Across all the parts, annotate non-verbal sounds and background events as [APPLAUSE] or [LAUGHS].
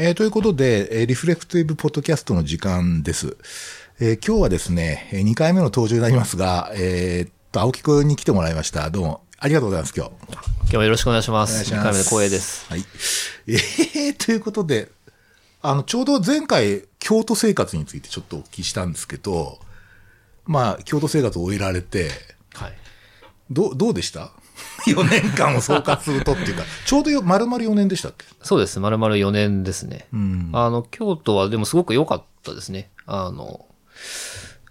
えーということで、えーリフレクティブポッドキャストの時間です。えー今日はですね、2回目の登場になりますが、えーっと、青木くんに来てもらいました。どうも、ありがとうございます、今日。今日はよろしくお願いします。ます2回目で光栄です。はい。えー、ということで、あの、ちょうど前回、京都生活についてちょっとお聞きしたんですけど、まあ、京都生活を終えられて、はい。どう、どうでした？[LAUGHS] ?4 年間を総括するとっていうか、[LAUGHS] ちょうどよ丸々4年でしたっけ？そうです。丸々4年ですね。んあの、京都はでもすごく良かったですね。あの、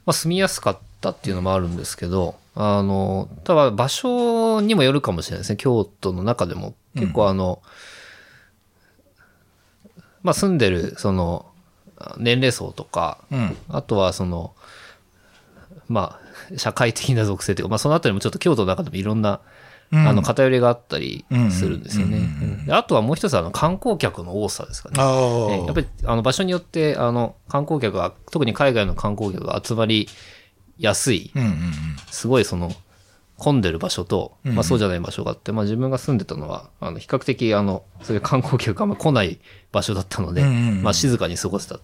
まあ、住みやすかったっていうのもあるんですけど、あの、ただ場所にもよるかもしれないですね。京都の中でも結構あの、まあ、住んでる、その、年齢層とか、うん。あとはその、まあ、社会的な属性というか、まあそのあたりもちょっと京都の中でもいろんな、あの、偏りがあったりするんですよね。あとはもう一つあの、観光客の多さですかね。やっぱり、あの、場所によって、あの、観光客が、特に海外の観光客が集まりやすい。すごいその、混んでる場所と、まあそうじゃない場所があって、まあ自分が住んでたのは、あの、比較的、あの、そういう観光客があんま来ない場所だったので、まあ静かに過ごせた。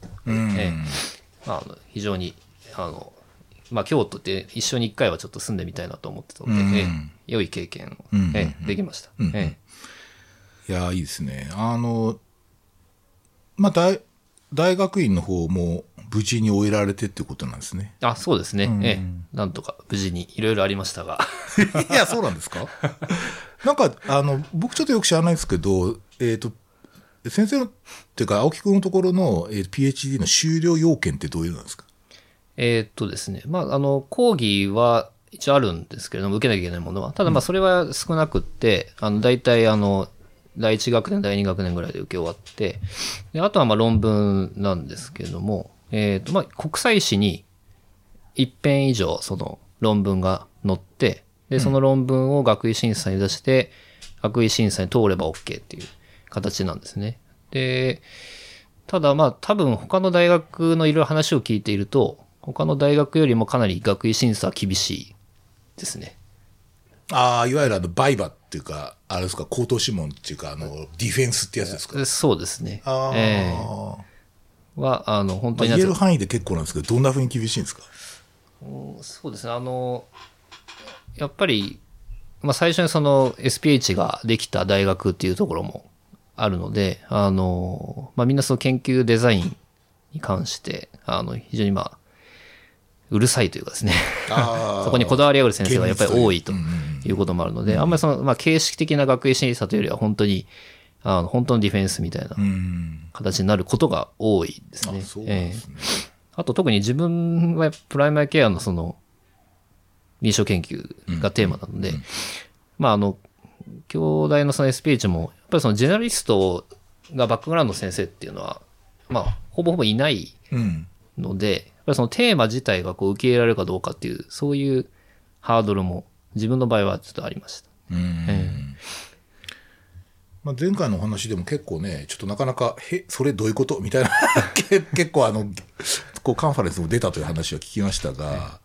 まあ、非常に、あの、まあ、京都って一緒に一回はちょっと住んでみたいなと思ってたので、うんええ良い経験を、うんうんうん。ええできました。うんえいや、いいですね。あの、まあ、大、大学院の方も無事に終えられてってことなんですね。えあ、そうですね、ええ。なんとか無事にいろいろありましたが。[LAUGHS] いや、そうなんですか？[LAUGHS] なんか、あの、僕ちょっとよく知らないですけど、えっ、と、先生の、っていうか、青木くんのところの、えー PhD の修了要件ってどういうのなんですか？えーっとですね、まあ、あの、講義は一応あるんですけれども、受けなきゃいけないものは。ただ、まあ、それは少なくって、あの、大体、あの、第1学年、第2学年ぐらいで受け終わって、であとは、まあ、論文なんですけれども、えーっと、まあ、国際誌に一編以上、その、論文が載って、で、その論文を学位審査に出して、学位審査に通れば OK っていう形なんですね。で、ただまあ多分他の大学のいろいろ話を聞いていると、他の大学よりもかなり学位審査は厳しいですね。ああ、いわゆるあの、バイバっていうか、あれですか、口頭諮問っていうか、あの、ディフェンスってやつですか？でそうですね。ああ、ええは、あの、本当まあ、になぜ言える範囲で結構なんですけど、どんな風に厳しいんですか？そうですね。あの、やっぱり、まあ最初にその SPH ができた大学っていうところもあるので、あの、まあみんなその研究デザインに関して、あの、非常にまあ、うるさいというかですね。あ [LAUGHS] そこにこだわりある先生がやっぱり多いということもあるので、あんまりその、まあ、形式的な学位審査というよりは本当に、あの、本当のディフェンスみたいなうん。形になることが多いですね。あね。ええあと特に自分はプライマリケアのその、臨床研究がテーマなので、まああの、兄弟のその SPH も、やっぱりそのジェネラリストがバックグラウンドの先生っていうのは、まあ、ほぼほぼいないうん。ので、やっぱりそのテーマ自体がこう受け入れられるかどうかっていう、そういうハードルも自分の場合はちょっとありました。うん。えまあ、前回のお話でも結構ね、ちょっとなかなか、へ、それどういうこと？みたいな、[LAUGHS] け結構あの、こうカンファレンスも出たという話は聞きましたが、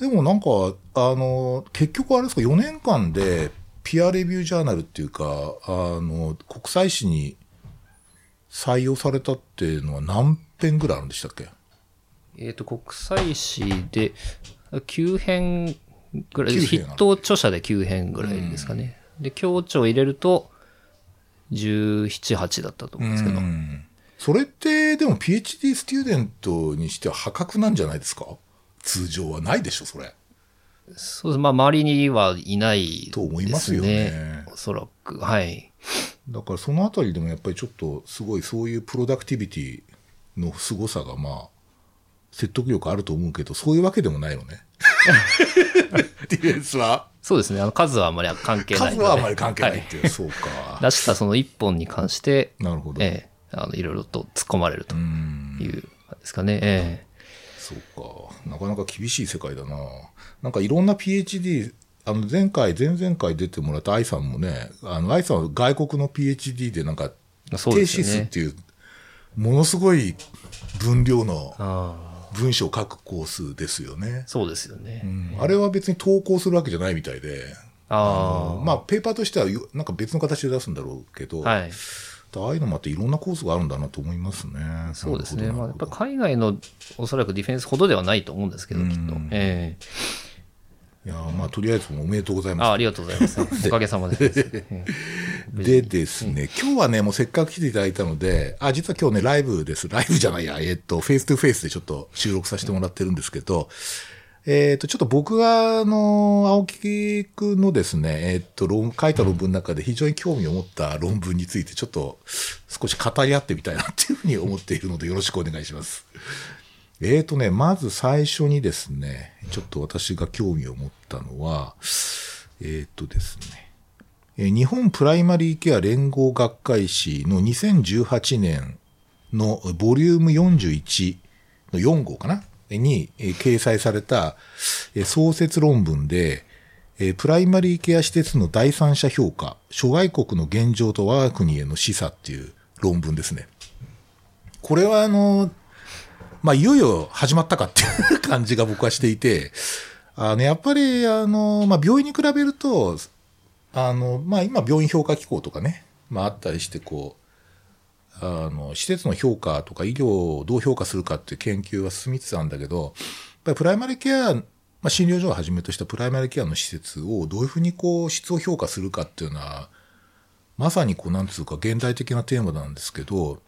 でもなんか、あの、結局あれですか、4年間で、ピアレビュージャーナルっていうか、あの、国際誌に採用されたっていうのは何編ぐらいあるんでしたっけ？えっ、と、国際誌で9編ぐらい、9編筆頭著者で9編ぐらいですかね。で、協調を入れると17、8だったと思うんですけど。うんそれって、でも PhD スチューデントにしては破格なんじゃないですか？通常はないでしょ、それ。そうです。まあ、周りにはいないね。と思いますよねおそらく。はい。だからそのあたりでもやっぱりちょっとすごいそういうプロダクティビティの凄さがまあ説得力あると思うけどそういうわけでもないのね。[LAUGHS] ディフェンスはそうですね。あの、数はあまり関係ないので。数はあまり関係ないっはていう、そうか。出したその一本に関して、なるほど。ええあの、いろいろと突っ込まれるとうん、いう、ですかね。ええそうか。なかなか厳しい世界だな。なんかいろんな PhD、あの前回、前々回出てもらった愛さんもね、あの愛さんは外国の PhD でなんか、ねテーシスっていう、ものすごい分量のああ文章を書くコースですよね。そうですよね。うんあれは別に投稿するわけじゃないみたいで、ああ。まあ、ペーパーとしてはよなんか別の形で出すんだろうけど、はい。ああいうのもあっていろんなコースがあるんだなと思いますね。そうですね。まあ、やっぱ海外のおそらくディフェンスほどではないと思うんですけど、きっと。えいやーまあとりあえずもうおめでとうございますえあ。ありがとうございます。[LAUGHS] おかげさまでで [LAUGHS] ですね、今日はね、もうせっかく来ていただいたので、あ、実は今日ね、ライブです。ライブじゃないや、えっと、 face to face でちょっと収録させてもらってるんですけど、えっと、ちょっと僕が、あの、青木くんのですね、えっと、論、書いた論文の中で非常に興味を持った論文について、ちょっと少し語り合ってみたいなっていうふうに思っているので、よろしくお願いします。えーとね、まず最初にですね、ちょっと私が興味を持ったのは、えーとですね、日本プライマリーケア連合学会誌の2018年のボリューム41の4号かな？に、掲載された、創設論文で、プライマリーケア施設の第三者評価、諸外国の現状と我が国への示唆っていう論文ですね。これはあの、まあ、いよいよ始まったかっていう感じが僕はしていて、あの、やっぱり、あの、まあ、病院に比べると、あの、まあ、今、病院評価機構とかね、まあ、あったりして、こう、あの、施設の評価とか医療をどう評価するかっていう研究は進みつつあるんだけど、やっぱりプライマリケア、まあ、診療所をはじめとしたプライマリケアの施設をどういうふうにこう、質を評価するかっていうのは、まさにこう、なんつうか、現代的なテーマなんですけど、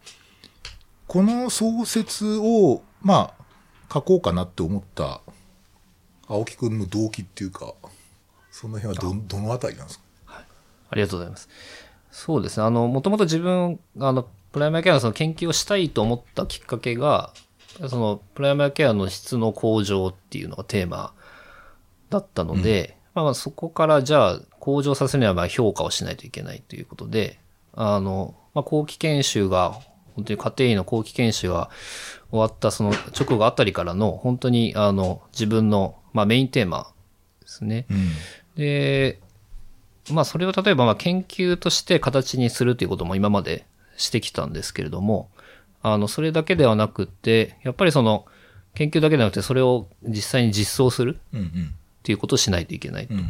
この創設を、まあ、書こうかなって思った、青木くんの動機っていうか、その辺はど、どのあたりなんですか？ありがとうございます。そうですね。あの、もともと自分、あの、プライマリケアのその研究をしたいと思ったきっかけが、その、プライマリケアの質の向上っていうのがテーマだったので、まあまあそこからじゃあ向上させるにはまあ評価をしないといけないということで、あの、まあ後期研修が、本当に家庭医の後期研修が終わったその直後あたりからの、本当にあの、自分の、まあメインテーマですね。うん。で、まあそれを例えばまあ研究として形にするということも今までしてきたんですけれども、あの、それだけではなくって、やっぱりその、研究だけではなくてそれを実際に実装する。っていうことをしないといけないと。うんうん。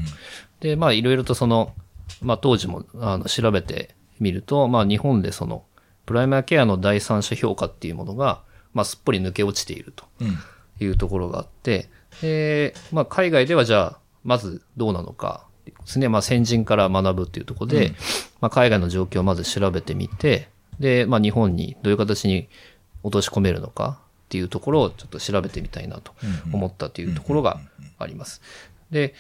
で、まあいろいろとその、まあ当時もあの調べてみると、まあ日本でその、プライマーケアの第三者評価っていうものが、まあすっぽり抜け落ちていると。うん。いうところがあって、で、まあ、海外ではじゃあ、まずどうなのかですね、まあ、先人から学ぶっていうところで、まあ、海外の状況をまず調べてみて、で、まあ、日本にどういう形に落とし込めるのかっていうところをちょっと調べてみたいなと思ったというところがあります。で、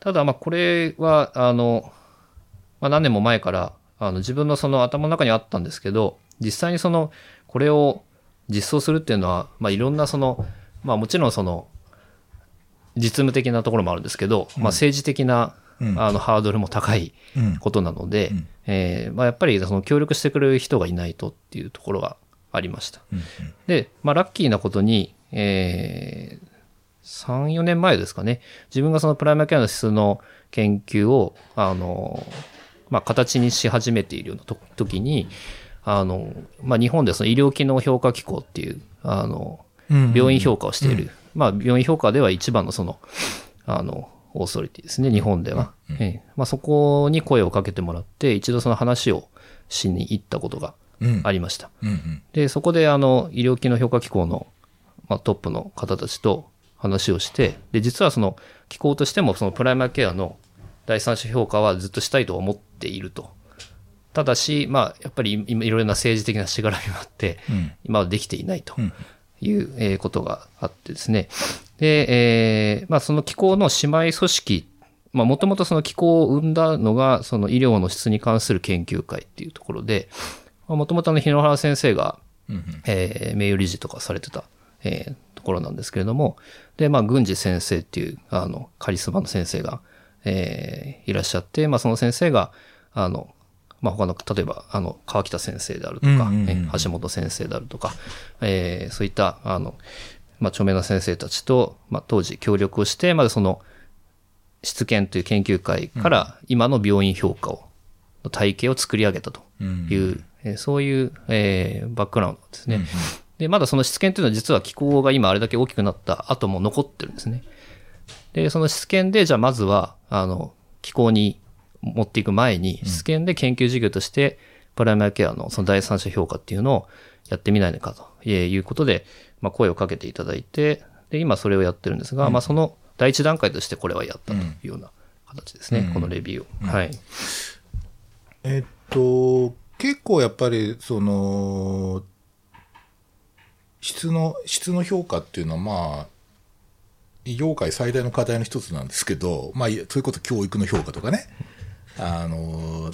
ただ、まあ、これは、あの、まあ、何年も前から、あの、自分のその頭の中にあったんですけど、実際にその、これを実装するっていうのは、まあ、いろんなその、まあ、もちろんその、実務的なところもあるんですけど、まあ、政治的な、うん。あの、ハードルも高いうん。ことなので、うん。えーまあ、やっぱりその協力してくれる人がいないとっていうところがありました。うんで、まあ、ラッキーなことに、えー、3、4年前ですかね、自分がそのプライマーケアの質の研究を、あの、まあ、形にし始めているようなと時に、あの、まあ、日本でその医療機能評価機構っていう、あの、うん病院評価をしている。まあ、病院評価では一番のその、あの、オーソリティですね、日本では。ええまあ、そこに声をかけてもらって、一度その話をしに行ったことがうん。ありました。うんうん。で、そこであの、医療機能評価機構の、まあ、トップの方たちと話をして、で、実はその、機構としてもそのプライマーケアの第三者評価はずっとしたいと思っていると。ただし、まあ、やっぱり今いろいろな政治的なしがらみもあって、うん。今はできていないとうん。いうえーことがあってですね。で、えーまあその機構の姉妹組織、まあもともとその機構を生んだのが、その医療の質に関する研究会っていうところで、もともとあの日野原先生が、うんえー名誉理事とかされてた、えーところなんですけれども、で、まあ、郡司先生っていう、あの、カリスマの先生が、えーいらっしゃって、まあ、その先生が、あの、まあ、他の、例えば、あの、川北先生であるとか、橋本先生であるとか、えーそういった、あの、まあ、著名な先生たちと、まあ、当時協力をして、まずその、質研という研究会から今の病院評価を、の体系を作り上げたとうん。いう、えーそういう、えーバックグラウンドですね。で、まだその質検というのは実は気候が今あれだけ大きくなった後も残ってるんですね。で、その質検で、じゃあまずは、あの、気候に持っていく前に、質検で研究事業として、プライマーケアのその第三者評価っていうのをやってみないのかということで、まあ、声をかけていただいて、で、今それをやってるんですが、まあ、その第一段階としてこれはやったというような形ですね、うん。このレビューを。はい。えっと、結構やっぱり、その、質の、質の評価っていうのは、まあ、医療界最大の課題の一つなんですけど、まあ、いそれこそ教育の評価とかね、あの、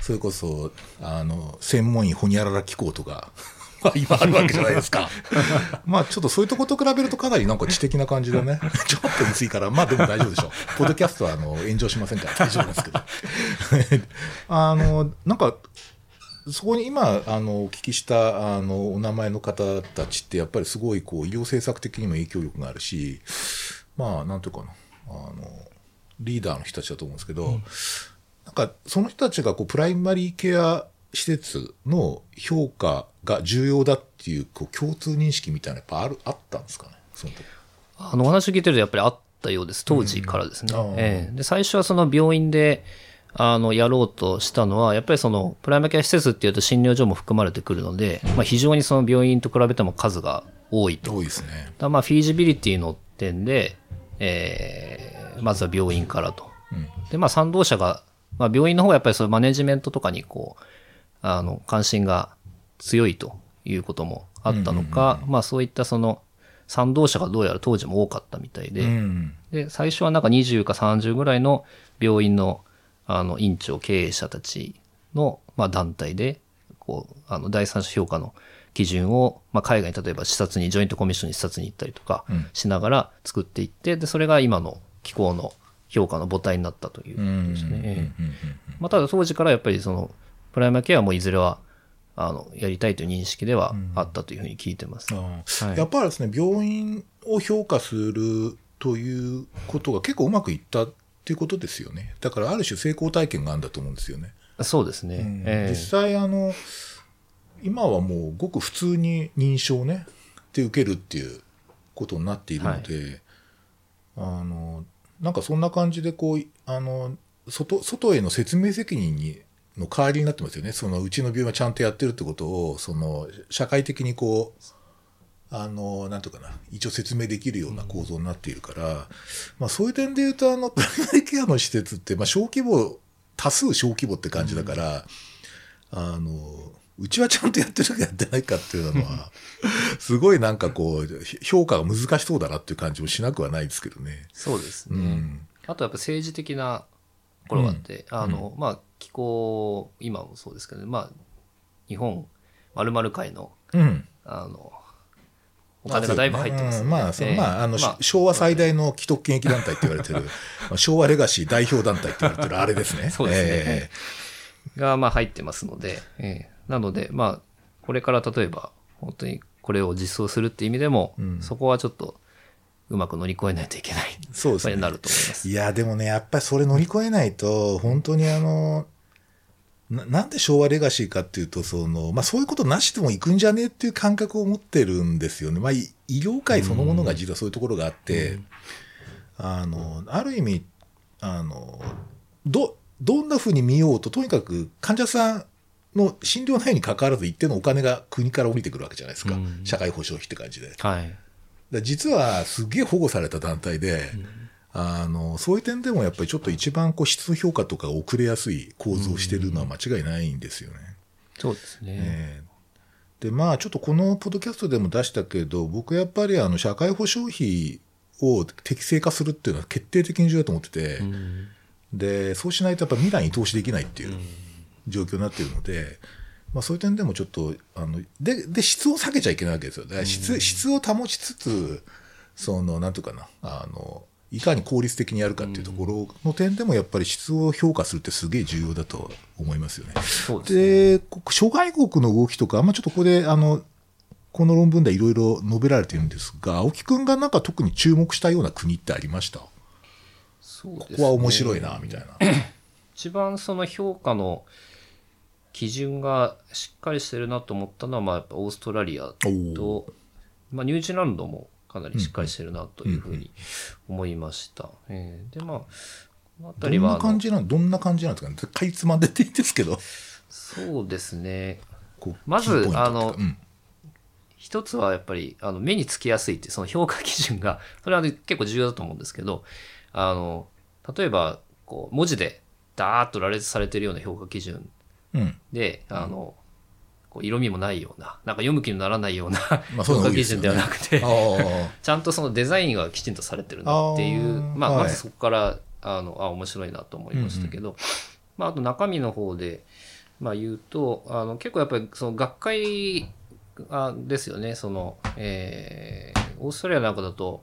それこそ、あの、専門医ほにゃらら機構とか、[LAUGHS] まあ今あるわけじゃないですか。[LAUGHS] まあちょっとそういうとこと比べるとかなりなんか知的な感じだね。[LAUGHS] ちょっと薄いから、まあでも大丈夫でしょう。ポッドキャストはあの炎上しませんから大丈夫ですけど。あの、なんか、そこに今、あの、お聞きした、あの、お名前の方たちって、やっぱりすごい、こう、医療政策的にも影響力があるし、まあ、なんていうかな、あの、リーダーの人たちだと思うんですけど、なんか、その人たちが、こう、プライマリーケア施設の評価が重要だっていう、こう、共通認識みたいな、やっぱある、あったんですかね、その時。あの、お話を聞いてるとやっぱりあったようです。当時からですね。うんええで、最初はその病院で、あの、やろうとしたのは、やっぱりその、プライマーケア施設っていうと診療所も含まれてくるので、まあ非常にその病院と比べても数が多いと。多いですね。だまあ、フィージビリティの点で、えーまずは病院からと。うん。で、まあ、賛同者が、まあ、病院の方がやっぱりそういうマネジメントとかにこう、あの、関心が強いということもあったのか、まあ、そういったその、賛同者がどうやら当時も多かったみたいで、うん。で、最初はなんか20か30ぐらいの病院の、あの、院長、経営者たちの、まあ、団体で、こう、あの、第三者評価の基準を、まあ、海外に例えば視察に、ジョイントコミッションに視察に行ったりとかうんしながら作っていって、で、それが今の機構の評価の母体になったといううん。ことですね。まあ、ただ当時からやっぱりその、プライマーケアもいずれは、あの、やりたいという認識ではあったというふうに聞いてます。やっぱりですね、病院を評価するということが結構うまくいったっていうことですよね。だからある種成功体験があるんだと思うんですよね。そうですね。うんええ実際あの、今はもうごく普通に認証ね、で受けるっていうことになっているので、あの、なんかそんな感じでこう、あの、外、外への説明責任に、の代わりになってますよね。そのうちの病院はちゃんとやってるってことを、その、社会的にこう、あの、なんとかな、一応説明できるような構造になっているから、まあそういう点で言うと、あの、プライマリケアの施設って、まあ小規模、多数小規模って感じだから、あの、うちはちゃんとやってるかやってないかっていうのは、[LAUGHS] すごいなんかこう、評価が難しそうだなっていう感じもしなくはないですけどね。そうですね。うん。あとやっぱ政治的なところがあって、あの、まあ、気候、今もそうですけど、ね、まあ、日本〇〇会の、うん。あの、お金がだいぶ入ってます、うん。まあ、そのええ。まあ、あの、まあ昭和最大の既得権益団体って言われてる、まあ昭和レガシー代表団体って言われてるあれですね。[LAUGHS] そうですね。え。が、まあ入ってますので、ええなので、まあ、これから例えば、本当にこれを実装するっていう意味でも、うんそこはちょっと、うまく乗り越えないといけない。えそうですね。になると思います。いや、でもね、やっぱりそれ乗り越えないと、本当にあの、ななんで昭和レガシーかっていうと、その、まあそういうことなしでも行くんじゃねえっていう感覚を持ってるんですよね。まあい医療界そのものが実はそういうところがあって、あの、ある意味、あの、ど、どんな風に見ようと、とにかく患者さんの診療内容に関わらず一定のお金が国から降りてくるわけじゃないですか。うん社会保障費って感じで。はい。だ実はすげえ保護された団体で、あのそういう点でもやっぱりちょっと一番こう質評価とかが遅れやすい構造をしてるのは間違いないんですよね。そうですね。ええでまあちょっとこのポッドキャストでも出したけど僕やっぱりあの社会保障費を適正化するっていうのは決定的に重要だと思ってて、うんでそうしないとやっぱ未来に投資できないっていう状況になっているので、まあ、そういう点でもちょっとあのでで質を下げちゃいけないわけですよだから質,、質を保ちつつそのなんとかなあのいかに効率的にやるかっていうところの点でもやっぱり質を評価するってすげえ重要だと思いますよね。ですね。諸外国の動きとか、あんまちょっとここで、あの、この論文ではいろいろ述べられてるんですが、青木くんがなんか特に注目したような国ってありました？ねここは面白いな、みたいな。一番その評価の基準がしっかりしてるなと思ったのは、まあやっぱオーストラリアと、まあニュージーランドもかなりしっかりしてるなというふうに思いました。えーで、まあ、このどんな辺りはあの、感じなん、どんな感じなんですか？ね。かいつまんでっていいんですけど。そうですね。まずあのうん一つはやっぱりあの目につきやすいってその評価基準が、[LAUGHS] それは、ね、結構重要だと思うんですけど、あの、例えば、こう、文字でダーッと羅列されてるような評価基準うん。で、あの、こう色味もないような、なんか読む気にならないような評価基準ではなくて。ちゃんとそのデザインがきちんとされてるなっていう、まあ、はい。まずそこから、あの、あ、面白いなと思いましたけど、まあ、あと中身の方で、まあ言うと、あの、結構やっぱりその学会あですよね、その、えー、オーストラリアなんかだと、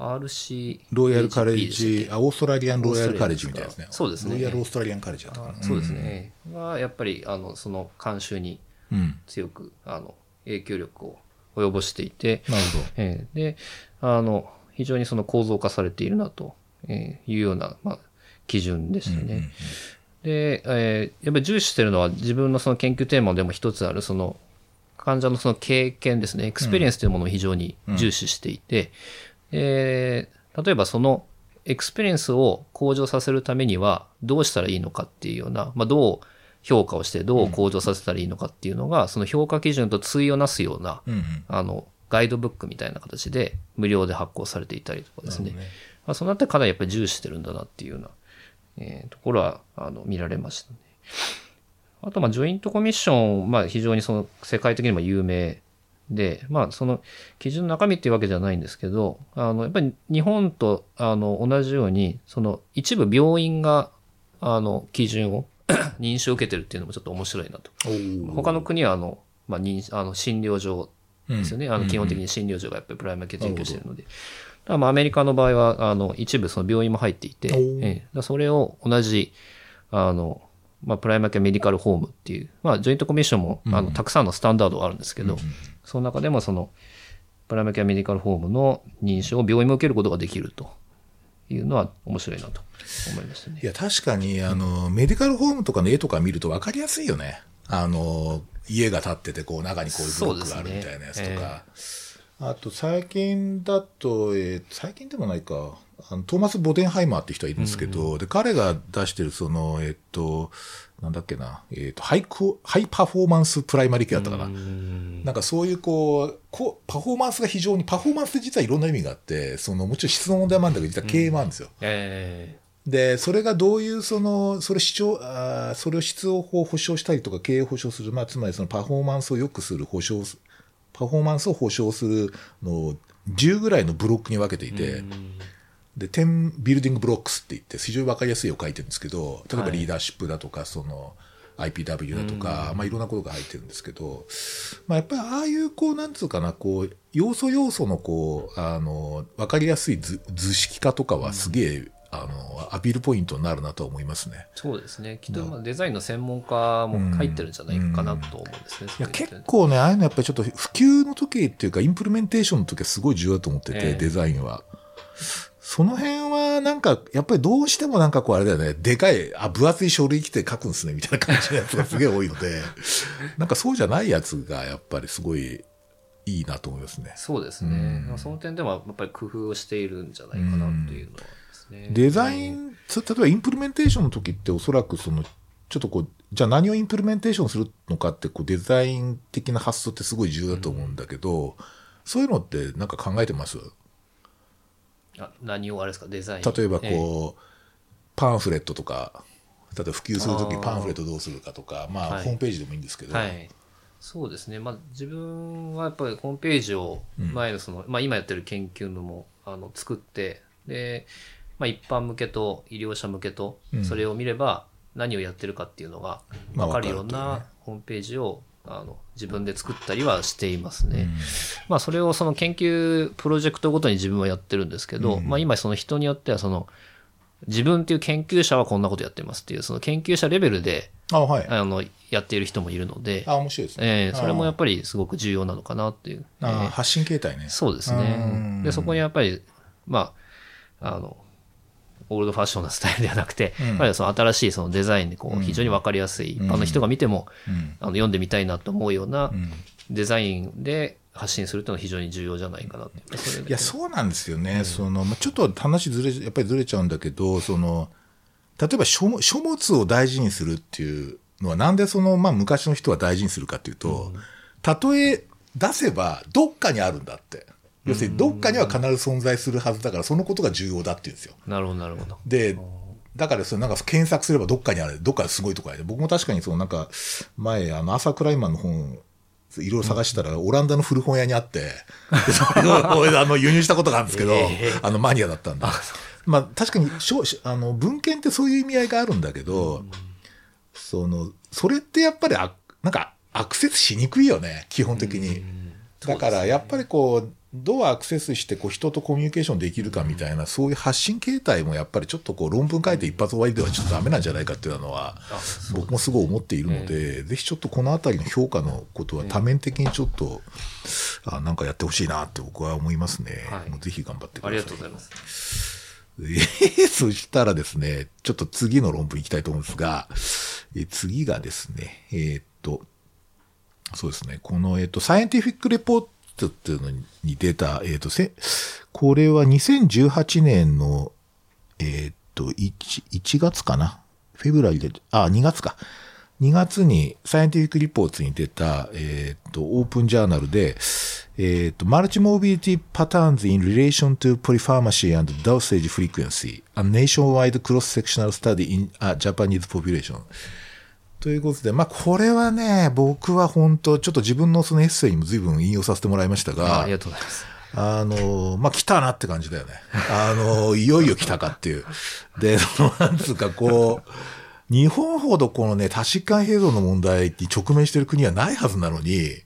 RC、ロイヤルカレッジ、あ、オーストラリアンロイヤルカレッジみたいなですね。そうですねロイヤルオーストラリアンカレッジだったかな。そうですね。が、やっぱり、あの、その慣習に。強く、あの、影響力を及ぼしていて、なるほど。えーで、あの、非常にその構造化されているなとえーいうような、まあ、基準でしたね。で、えーやっぱり重視してるのは自分のその研究テーマでも一つある、その、患者のその経験ですね、 experience というものを非常に重視していて、えー例えばその experience を向上させるためにはどうしたらいいのかっていうような、まあ、どう評価をしてどう向上させたらいいのかっていうのが、その評価基準と対をなすような、うんうん。あの、ガイドブックみたいな形で無料で発行されていたりとかですね。ねまあ、そのあたりかなりやっぱり重視してるんだなっていうような、えーところは、あの、見られましたね。あと、まあ、ジョイントコミッション、まあ、非常にその世界的にも有名で、まあ、その基準の中身っていうわけじゃないんですけど、あの、やっぱり日本と、あの、同じように、その一部病院が、あの、基準を [CLEARS THROAT] 認証を受けてるっていうのもちょっと面白いなと。他の国は、あの、まあ、認あの診療所ですよね。あの基本的に診療所がやっぱりプライマー系提供しているので。だまあアメリカの場合は、あの、一部その病院も入っていて、ええ。それを同じ、あの、まあ、プライマー系メディカルホームっていう、まあ、ジョイントコミッションも、あの、たくさんのスタンダードがあるんですけど、その中でもその、プライマーケアメディカルホームの認証を病院も受けることができるというのは面白いなと思いましたねい。や、確かに、あの、メディカルホームとかの絵とか見ると分かりやすいよね。あの、家が建ってて、こう、中にこういうブロックがあるみたいなやつとか。あと、最近だと、えー最近でもないか、あのトーマス・ボデンハイマーって人がいるんですけど、で、彼が出してる、その、えっと、なんだっけな、えっと、ハイク、 high performance primary care だったかな。なんかそういうこう、こう、パフォーマンスが非常に、パフォーマンスって実はいろんな意味があって、その、もちろん質の問題もあるんだけど、実は経営もあるんですよ。えで、それがどういう、その、それ主張、あーそれを質を保証したりとか、経営を保証する、まあ、つまりそのパフォーマンスを良くする保証す、パフォーマンスを保証するのを10ぐらいのブロックに分けていて、で、10ビルディングブロックスって言って、非常に分かりやすい絵を描いてるんですけど、例えばはいリーダーシップだとか、その、IPW だとか、まあいろんなことが入ってるんですけど、まあやっぱりああいうこう、なんつうかな、こう、要素要素のこう、あの、分かりやすい図図式化とかはすげえ、あの、アピールポイントになるなとは思いますね。そうですね。きっとまあデザインの専門家も入ってるんじゃないかなと思うんですね。いや、そうう点で結構ね、ああいうのやっぱりちょっと普及の時っていうか、インプルメンテーションの時はすごい重要だと思ってて、ええデザインは。その辺は、なんか、やっぱりどうしてもなんかこうあれだよね、でかい、あ、分厚い書類来て書くんですね、みたいな感じのやつがすげえ多いので、[LAUGHS] なんかそうじゃないやつがやっぱりすごいいいなと思いますね。そうですね。まあその点ではやっぱり工夫をしているんじゃないかなというのはですね。デザイン、つ例えばインプルメンテーションの時っておそらくその、ちょっとこう、じゃあ何をインプルメンテーションするのかって、こう、デザイン的な発想ってすごい重要だと思うんだけど、そういうのってなんか考えてます？あ何をあれですか、デザイン。例えばええ。こう、パンフレットとか、例えば普及するときあー。パンフレットどうするかとか、まあ、はい。ホームページでもいいんですけど、はい。そうですね。まあ、自分はやっぱりホームページを前のその、まあ今やってる研究のも、あの、作って、で、まあ一般向けと医療者向けと、それを見れば何をやってるかっていうのがまあわかるようなホームページを、あの、自分で作ったりはしていますね。まあそれをその研究プロジェクトごとに自分はやってるんですけど、まあ今その人によってはその、自分っていう研究者はこんなことやってますっていう、その研究者レベルで、あはい。あの、やっている人もいるので、あ、面白いですね。ええそれもやっぱりすごく重要なのかなっていう。あーええ発信形態ね。そうですね。で、そこにやっぱり、まあ、あの、オールドファッションなスタイルではなくて、やっぱりその新しいそのデザインでこう非常にわかりやすい、一般の人が見ても、あの読んでみたいなと思うようなデザインで発信するというのは非常に重要じゃないかなっいや、そうなんですよね。その、まあ、ちょっと話ずれ、やっぱりずれちゃうんだけど、その、例えば書物書物を大事にするっていうのは、なんでその、まあ、昔の人は大事にするかっていうと、たとえ出せば、どっかにあるんだって。要するに、どっかには必ず存在するはずだから、そのことが重要だっていうんですよ。なるほど、なるほど。で、だからそれなんか検索すればどっかにある、どっかすごいとこある。僕も確かにそのなんか、前、あの、朝クライマンの本、いろいろ探したら、オランダの古本屋にあって、でそれを俺あの輸入したことがあるんですけど、えあのマニアだったんで。まあ確かにしょあの文献ってそういう意味合いがあるんだけど、その、それってやっぱりあ、なんかアクセスしにくいよね、基本的に。だからやっぱりこう、どうアクセスしてこう人とコミュニケーションできるかみたいな、そういう発信形態もやっぱりちょっとこう論文書いて一発終わりではちょっとダメなんじゃないかっていうのは、僕もすごい思っているので、ぜひちょっとこのあたりの評価のことは多面的にちょっと、あなんかやってほしいなって僕は思いますね。はいもうぜひ頑張ってください。ありがとうございます。え [LAUGHS] ーそしたらですね、ちょっと次の論文いきたいと思うんですが、えー次がですね、えーっと、そうですね、この、えーっと、サイエンティフィックレポートトっていうのに出た、えっーと、せこれは2018年の、えっーと、1, 1月かなフェブラリで、あ、2月か。2月にサイエンティフィックリポーツに出た、えっーと、オープンジャーナルで、えっーっと、マルチモビリティパターンズ in relation to polypharmacy and dosage frequency, a nationwide cross-sectional study in a Japanese population. ということで、まあ、これはね、僕は本当、ちょっと自分のそのエッセイにも随分引用させてもらいましたあがあり、がとうございます。あの、まあ、来たなって感じだよね。[LAUGHS] あの、いよいよ来たかっていう。で、その、なんつうか、こう、日本ほどこのね、多疾患平等の問題に直面してる国はないはずなのに、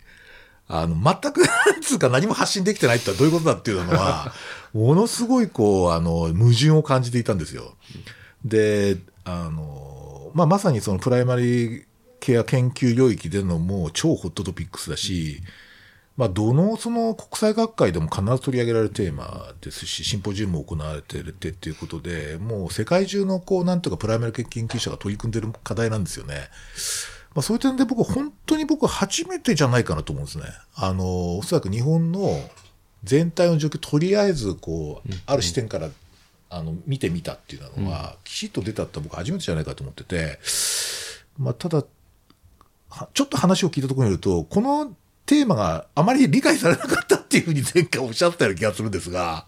あの、全く、なんつうか何も発信できてないってのはどういうことだっていうのは、ものすごいこう、あの、矛盾を感じていたんですよ。で、あの、まあ、まさにそのプライマリーケア研究領域でのもう超ホットトピックスだし、まあ、どのその国際学会でも必ず取り上げられるテーマですし、シンポジウムも行われてるってっていうことで、もう世界中のこう、なんとかプライマリー研究者が取り組んでる課題なんですよね。まあ、そういう点で僕、本当に僕初めてじゃないかなと思うんですね。あの、おそらく日本の全体の状況、とりあえずこう、ある視点から、あの、見てみたっていうのは、きちっと出たって僕初めてじゃないかと思ってて、まあ、ただ、はちょっと話を聞いたところによると、このテーマがあまり理解されなかったっていうふうに前回おっしゃったような気がするんですが、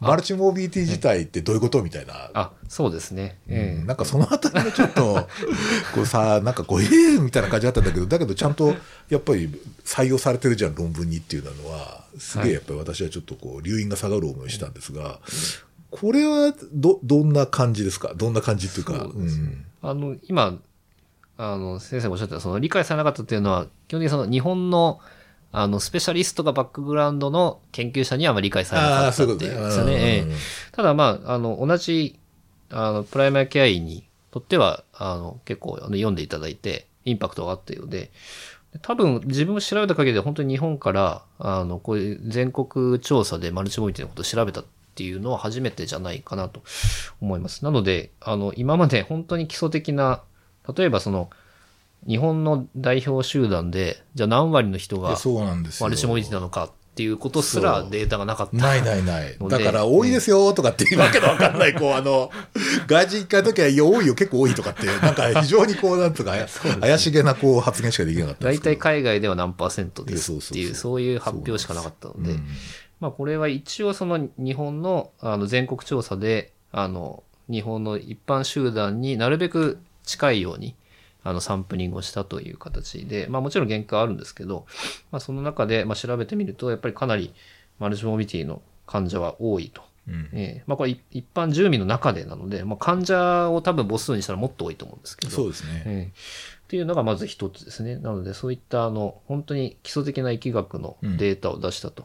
マルチモビリティ自体ってどういうことみたいな？あ、そうですね。ええ。なんかそのあたりのちょっと、[LAUGHS] こうさ、なんかこう、ええみたいな感じだったんだけど、だけどちゃんとやっぱり採用されてるじゃん、論文にっていうのは、すげえやっぱり私はちょっとこう、留飲が下がる思いをしたんですが、これはど、どんな感じですか？どんな感じっていうか。そうですんあの、今、あの、先生がおっしゃった、その理解されなかったっていうのは、基本的にその日本の、あの、スペシャリストがバックグラウンドの研究者にはあまり理解されなかああ、ったっていうことね。いうですよね。ええうんただまあ、あの、同じ、あの、プライマリケア医にとっては、あの、結構あの読んでいただいて、インパクトがあったようで、多分自分も調べた限りで本当に日本から、あの、こういう全国調査でマルチモビリティのことを調べたっていうのは初めてじゃないかなと思います。なので、あの、今まで [LAUGHS] 本当に基礎的な、例えばその、日本の代表集団で、じゃあ何割の人がいやそうなんですよ。マルチモビリティなのかっていうことすらデータがなかった。ないないない。だから、多いですよとかっていうわけのわかんない、[LAUGHS] こう、あの、外人一回の時は、いや、多いよ、結構多いとかって、なんか非常にこう、なんとか、[LAUGHS] 怪しげなこう発言しかできなかった大。体海外では何パーセントですっていうそういう発表しかなかったので、うんまあこれは一応その日本のあの全国調査で、あの、日本の一般集団になるべく近いように、あの、サンプリングをしたという形で、まあもちろん限界はあるんですけど、まあその中で、まあ調べてみると、やっぱりかなりマルチモビリティの患者は多いと。うんええまあこれ一一般住民の中でなので、まあ患者を多分母数にしたらもっと多いと思うんですけど、そうですね。ええっていうのがまず一つですね。なので、そういった、あの、本当に基礎的な疫学のデータを出したと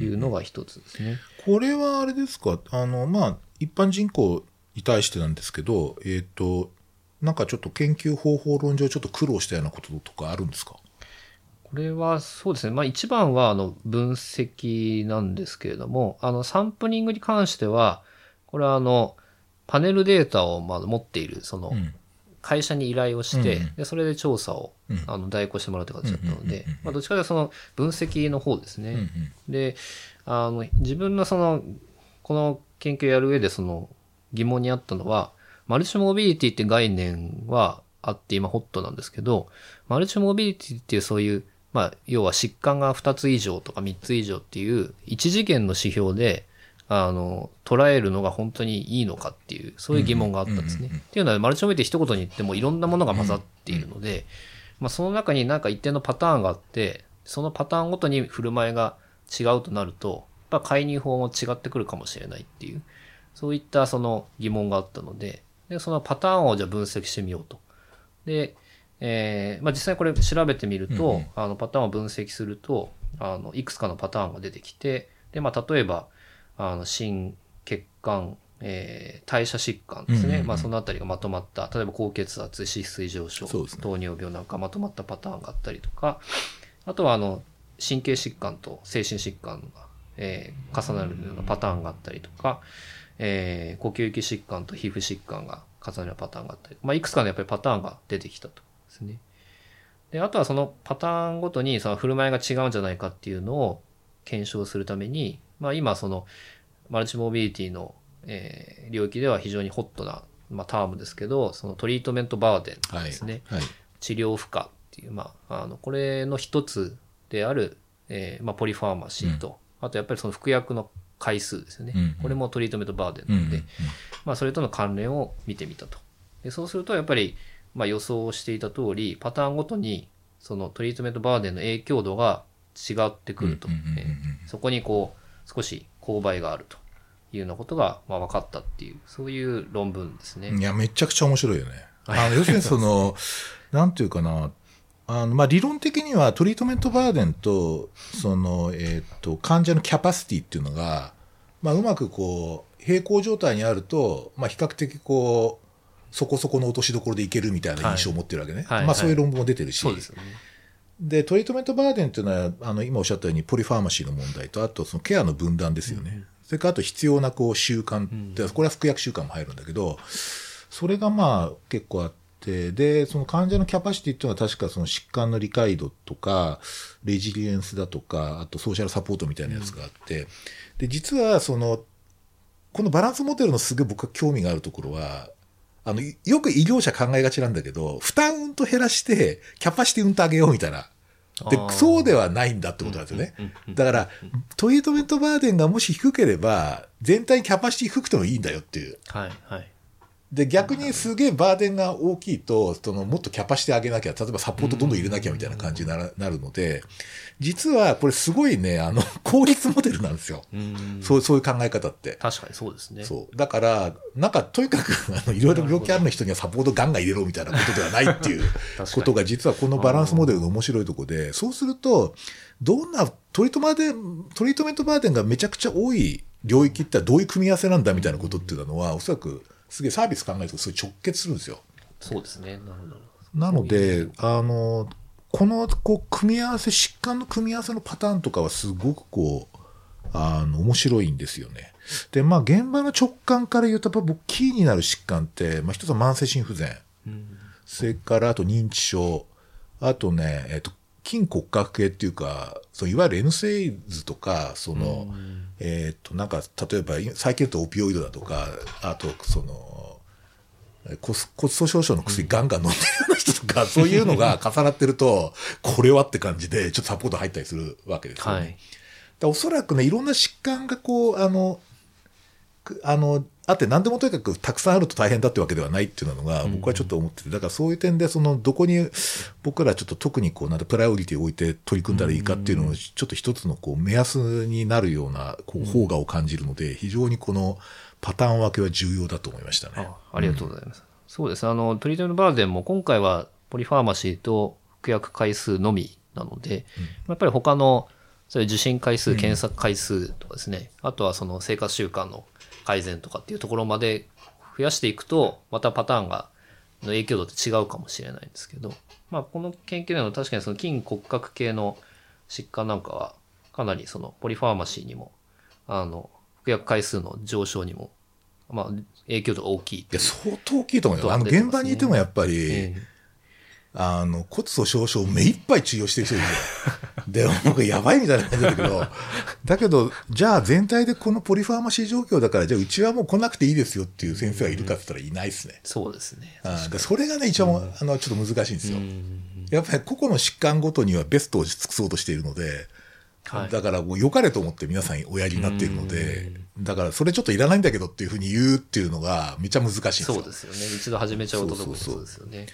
いうのが一つですね。これはあれですか、あの、まあ、一般人口に対してなんですけど、えっ、と、なんかちょっと研究方法論上ちょっと苦労したようなこととかあるんですか？これはそうですね。まあ一番は、あの、分析なんですけれども、あの、サンプリングに関しては、これはあの、パネルデータをまあ持っている、そのう、ん。会社に依頼をして、でそれで調査を、うん。あの代行してもらうという形だったのでまあどっちかというとその分析の方ですね。で、あの、自分のその、この研究をやる上でその疑問にあったのは、マルチモビリティって概念は、あって今ホットなんですけど、マルチモビリティっていうそういう、まあ、要は疾患が2つ以上とか3つ以上っていう一次元の指標で、あの、捉えるのが本当にいいのかっていう、そういう疑問があったんですね。っていうのは、マルチモビリティ一言に言ってもいろんなものが混ざっているので、まあ、その中になんか一定のパターンがあって、そのパターンごとに振る舞いが違うとなると、やっぱ介入法も違ってくるかもしれないっていう、そういったその疑問があったので、でそのパターンをじゃあ分析してみようと。で、えーまあ、実際これ調べてみると、うんうんあのパターンを分析すると、あのいくつかのパターンが出てきて、で、まあ、例えば、あの心血管、えー代謝疾患ですね。うんうんうんまあ、そのあたりがまとまった、例えば高血圧、脂質異常症、ね糖尿病なんかまとまったパターンがあったりとか、あとはあの神経疾患と精神疾患が、えー重なるようなパターンがあったりとか、えー呼吸器疾患と皮膚疾患が重なるパターンがあったり、まあ、いくつかのやっぱりパターンが出てきたとですね。で、あとはそのパターンごとにその振る舞いが違うんじゃないかっていうのを検証するために、まあ今そのマルチモビリティの、えー領域では非常にホットな、まあ、タームですけど、そのトリートメントバーデンはい。ですね。はい。治療負荷っていう、まあ、あの、これの一つである、えーまあ、ポリファーマシーと、あとやっぱりその服薬の回数ですよね。うんうんこれもトリートメントバーデンうんうなので、んまあ、それとの関連を見てみたと。でそうすると、やっぱり、まあ、予想していた通り、パターンごとに、そのトリートメントバーデンの影響度が違ってくると。うんうんうんうんえーそこにこう、少し勾配があるというようなことが、まあ、分かったっていう、そういう論文ですね。いや、めちゃくちゃ面白いよね。あの [LAUGHS] 要するにその、なんていうかな、あのまあ、理論的にはトリートメントバーデンと、その、えっ、と、患者のキャパシティっていうのが、まあ、うまくこう、平行状態にあると、まあ、比較的こう、そこそこの落としどころでいけるみたいな印象を持ってるわけね。はいはいまあ、そういう論文も出てるし。そうですよね。で、トリートメントバーデンっていうのは、あの、今おっしゃったように、ポリファーマシーの問題と、あと、そのケアの分断ですよね。それから、あと、必要な、こう、習慣って、これは服薬習慣も入るんだけど、それがまあ、結構あって、で、その患者のキャパシティっていうのは確かその疾患の理解度とか、レジリエンスだとか、あとソーシャルサポートみたいなやつがあって、で、実はその、このバランスモデルのすごい僕が興味があるところは、あの、よく医療者考えがちなんだけど、負担うんと減らして、キャパシティうんと上げようみたいな。でそうではないんだってことなんですよね。だから、トリートメントバーデンがもし低ければ、全体にキャパシティ低くてもいいんだよっていう。はい、はい。で、逆にすげえバーデンが大きいと、そのもっとキャパシティ上げなきゃ、例えばサポートどんどん入れなきゃみたいな感じになるので、実はこれすごいね、あの、[LAUGHS] 効率モデルなんですよ。うんそうそういう考え方って。確かにそうですね。そう。だから、なんか、とにかく、あの、いろいろ病気ある人にはサポートガンガン入れろみたいなことではないっていう [LAUGHS] ことが、実はこのバランスモデルの面白いところで、そうすると、どんなトリートマでトリートメントバーデンがめちゃくちゃ多い領域ってどういう組み合わせなんだみたいなことっていうのは、おそらく、すげえサービス考えるとすごい直結するんですよ。そうですね。なるほど。なので、あの、この、こう、組み合わせ、疾患の組み合わせのパターンとかはすごくこう、あの、面白いんですよね。で、まあ、現場の直感から言うと、やっぱ僕、キーになる疾患って、まあ、一つは慢性心不全。うんそれから、あと認知症。あとね、えっと、筋骨格系っていうか、そういわゆる N セイズとか、その、えっと、なんか、例えば、最近だとオピオイドだとか、あと、その、骨骨粗しょう症の薬ガンガン飲んでるような人とか、[LAUGHS] そういうのが [LAUGHS] 重なってると、これはって感じで、ちょっとサポート入ったりするわけですよね。はい。だおそらくね、いろんな疾患がこう、あの、くあの、あって何でもとにかくたくさんあると大変だってわけではないっていうのが僕はちょっと思ってて、だからそういう点で、その、どこに僕らちょっと特にこう、なんだ、プライオリティを置いて取り組んだらいいかっていうのを、ちょっと一つのこう、目安になるような、こう、方がを感じるので、非常にこのパターン分けは重要だと思いましたね。あありがとうございます。そうです。あの、トリートメントバーデンも今回はポリファーマシーと服薬回数のみなので、やっぱり他の、そういう受診回数、検索回数とかですね、あとはその生活習慣の改善とかっていうところまで増やしていくと、またパターンが、の影響度って違うかもしれないんですけど、まあ、この研究では確かにその筋骨格系の疾患なんかは、かなりそのポリファーマシーにも、あの、服薬回数の上昇にも、まあ、影響度が大きいいや、相当大きいと思うよ。あの、現場にいてもやっぱり、ええあの、骨粗鬆症を目いっぱい治療してる人いるよ。[LAUGHS] で、僕やばいみたいな感じだけど、だけど、じゃあ全体でこのポリファーマシー状況だから、じゃあうちはもう来なくていいですよっていう先生がいるかって言ったらいないですね。そうですね。あでそれがね、一番、あの、ちょっと難しいんですよ。やっぱり個々の疾患ごとにはベストを尽くそうとしているので、はいだからもう良かれと思って皆さんおやりになっているので、だからそれちょっといらないんだけどっていうふうに言うっていうのがめっちゃ難しいんですよ。そうですよね。一度始めちゃうとそうそうそうそうですよね。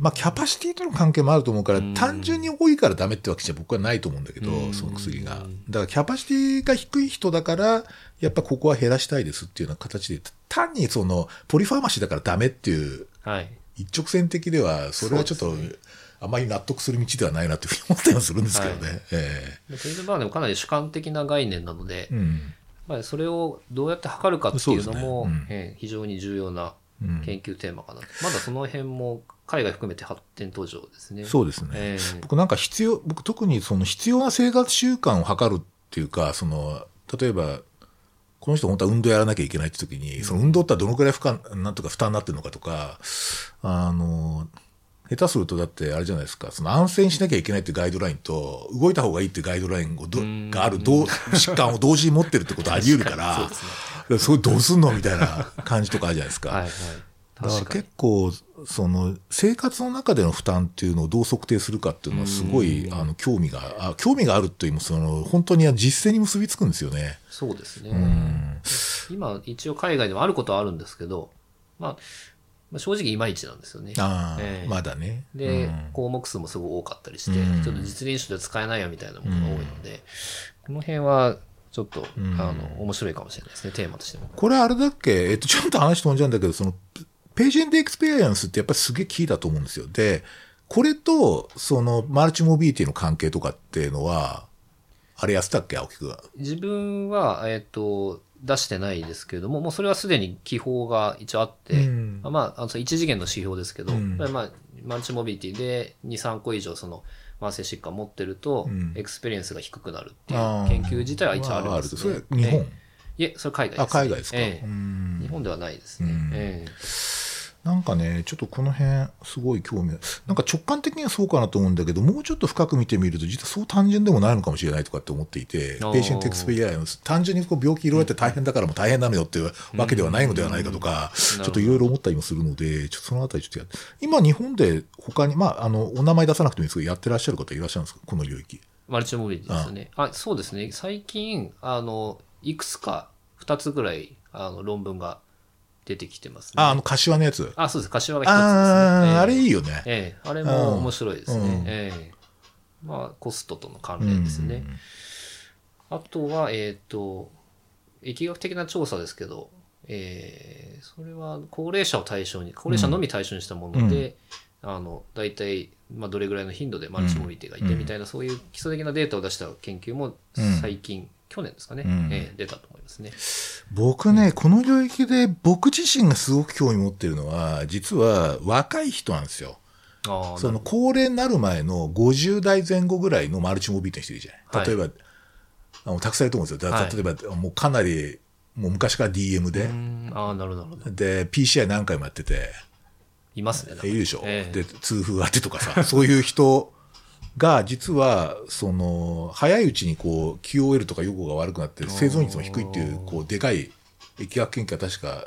まあ、キャパシティとの関係もあると思うから、単純に多いからダメってわけじゃ僕はないと思うんだけど、その薬が。だから、キャパシティが低い人だから、やっぱここは減らしたいですっていうような形で、単にその、ポリファーマシーだからダメっていう、はい。一直線的では、それはちょっと、あまり納得する道ではないなというふうに思ったりもするんですけどね。はいえでトリズバーでもかなり主観的な概念なので、えうん。まあ、それをどうやって測るかっていうのも、ねうんええ非常に重要なうん研究テーマかなと。まだその辺も海外含めて発展途上ですね。そうですね。ええ僕なんか必要、僕特にその必要な生活習慣を測るっていうか、その、例えば、この人本当は運動やらなきゃいけないって時に、その運動ってどのくらい負荷、なんとか負担になってるのかとか、あの、下手するとだってあれじゃないですか、その安静にしなきゃいけないっていうガイドラインと、動いた方がいいっていうガイドラインをどがある、どう [LAUGHS] 疾患を同時に持ってるってことはあり得るから、そうですね、それどうすんのみたいな感じとかあるじゃないですか。はいはい。だから結。構、その、生活の中での負担っていうのをどう測定するかっていうのはすごい、あの、興味が、あ興味があるというも、その、本当に実践に結びつくんですよね。そうですね。うん。今、一応海外でもあることはあるんですけど、まあ、まあ、正直いまいちなんですよね。ああ、ええまだね。で、うん項目数もすごい多かったりして、うんちょっと実臨床で使えないよみたいなものが多いので、この辺はちょっと、んあの、面白いかもしれないですね、テーマとしても。これあれだっけ？えっと、ちょっと話飛んじゃうんだけど、その、 patient experience ってやっぱりすげえキーだと思うんですよ。で、これと、その、 multimorbidity の関係とかっていうのは、あれやってたっけ？青木くんは。自分は、えっ、と、出してないですけれども、もうそれはすでに記法が一応あって、うんまあ、あの一次元の指標ですけど、うんまあ、 multimorbidity で2、3個以上その慢性疾患を持ってると、うん。 experience が低くなるっていう研究自体は一応あるんですね。日本。ええいえ、それ海外です、あ、海外ですか。え日本ではないですね。うん。えなんかね、ちょっとこの辺、すごい興味なんか直感的にはそうかなと思うんだけど、もうちょっと深く見てみると、実はそう単純でもないのかもしれないとかって思っていて、あー。 patient experience、単純にこう病気いろいろやって大変だからもう大変なのよっていうわけではないのではないかとか、うん。ちょっといろいろ思ったりもするので、ちょっとそのあたりちょっとやって、今日本で他に、まあ、あの、お名前出さなくてもいいですけど、やってらっしゃる方いらっしゃるんですか？この領域。え multimorbidity ですね。あそうですね。最近、あの、いくつか、2つぐらい、あの、論文が出てきてますね。あ、あの、柏のやつ？あ、そうです。柏が一つですね。ああ、れいいよね。ええ、あれも面白いですね。うんええ。まあ、コストとの関連ですね。あとは、えっ、と、疫学的な調査ですけど、えーそれは高齢者を対象に、高齢者のみ対象にしたもので、あの、大体、まあ、どれぐらいの頻度でマルチモビリティがいてみたいな、そういう基礎的なデータを出した研究も最近、去年ですかね、うんえー出たと思いますね。僕ね、この領域で僕自身がすごく興味持ってるのは、実は若い人なんですよ。その高齢になる前の50代前後ぐらいのマルチモビリティの人いるじゃない。例えば、あのたくさんいると思うんですよ。だはい例えば、もうかなり、もう昔から DM でう、んああ、なるほど。で、PCI 何回もやってて、いますね。いるでしょ。ええで、痛風あってとかさ、そういう人が、実は、その、早いうちにこう、QOL とか予後が悪くなって、生存率も低いっていう、こう、でかい疫学研究は確か、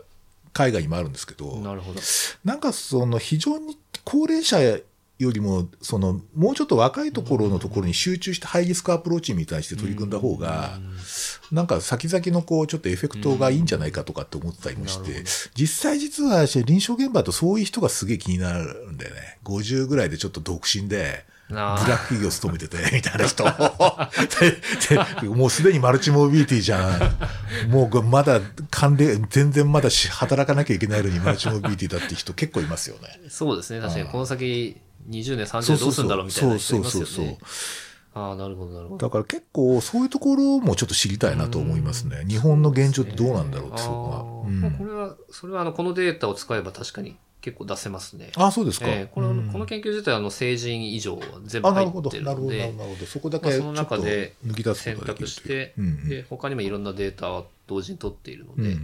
海外にもあるんですけど、なるほど。なんかその非常に高齢者よりも、そのもうちょっと若いところのところに集中してハイリスクアプローチに対して取り組んだ方が、なんか先々のこうちょっとエフェクトがいいんじゃないかとかって思ってたりもして実際実は臨床現場だとそういう人がすげえ気になるんだよね。50ぐらいでちょっと独身で、ブラック企業勤めてて、[LAUGHS] みたいな人。もうすでにマルチモビリティじゃん。もうまだ関連、全然まだし働かなきゃいけないのにマルチモビリティだって人結構いますよね。そうですね。確かに、この先20年、30年どうするんだろうみたいな人いますよね。ああ、なるほど、なるほど。だから結構そういうところもちょっと知りたいなと思いますね。日本の現状ってどうなんだろうって、そこあーが。うんこれは、それはあの、このデータを使えば確かに結構出せますね。あ、そうですか。ええこれ、うんこの研究自体はあの成人以上全部入るほど。ってるなるほど、なのでる、ほど。そこだまあ、けちそのょっと中で抜き出すこ選択して、うんうんで、他にもいろんなデータを同時に取っているので、うんうんうん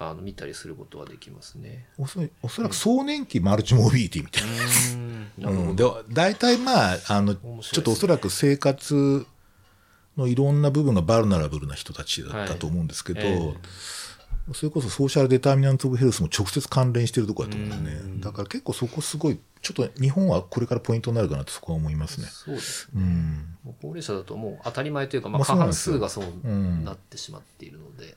あの見たりすることはできますね。おそおそらく壮年期マルチモビリティみたいな。[LAUGHS] なるほうん、でど。大体まああのねちょっとおそらく生活のいろんな部分がバルナラブルな人たちだったと思うんですけど、はいえそれこそソーシャルデターミナント・オブ・ヘルスも直接関連してるところだと思うんですね、うんだから結構そこすごいちょっと日本はこれからポイントになるかなとそこは思いますね。そうですね。うん高齢者だともう当たり前というか、まあ、まあ過半数がそううんなってしまっているので、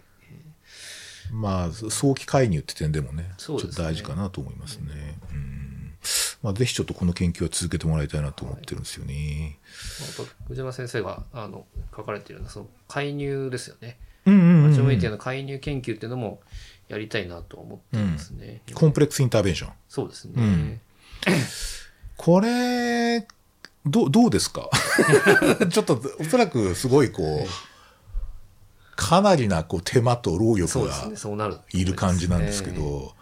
まあ早期介入って点でもねちょっと大事かなと思いますね。うんまあ、ぜひちょっとこの研究は続けてもらいたいなと思ってるんですよね。まあ、藤山先生があの書かれているようなその介入ですよね。うんうんうんマチョメディアの介入研究っていうのもやりたいなと思っていますね。コンプレックスインターベンション。そうですね。うんこれ、どう、どうですか？[LAUGHS] ちょっと、おそらくすごいこう、かなりなこう手間と労力がいる感じなんですけねど、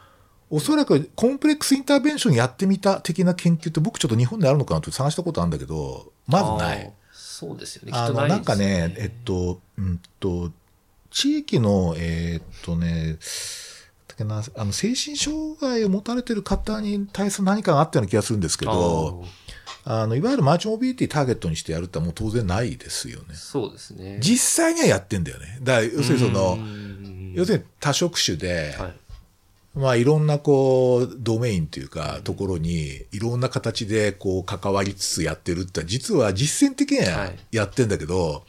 おそらくコンプレックスインターベンションやってみた的な研究って僕ちょっと日本であるのかなと探したことあるんだけど、まずない。そうですよね。きの、とないなんかね、えっと、うんと、地域の、えーっとね、あの精神障害を持たれてる方に対する何かがあったような気がするんですけど、あのいわゆるマーチモビリティターゲットにしてやるってもう当然ないですよね。そうですね。実際にはやってんだよね。だ要するにそのう、ん要するに多職種で、はい。まあいろんなこう、ドメインというか、ところに、いろんな形でこう、関わりつつやってるって、実は実践的にははいやってんだけど、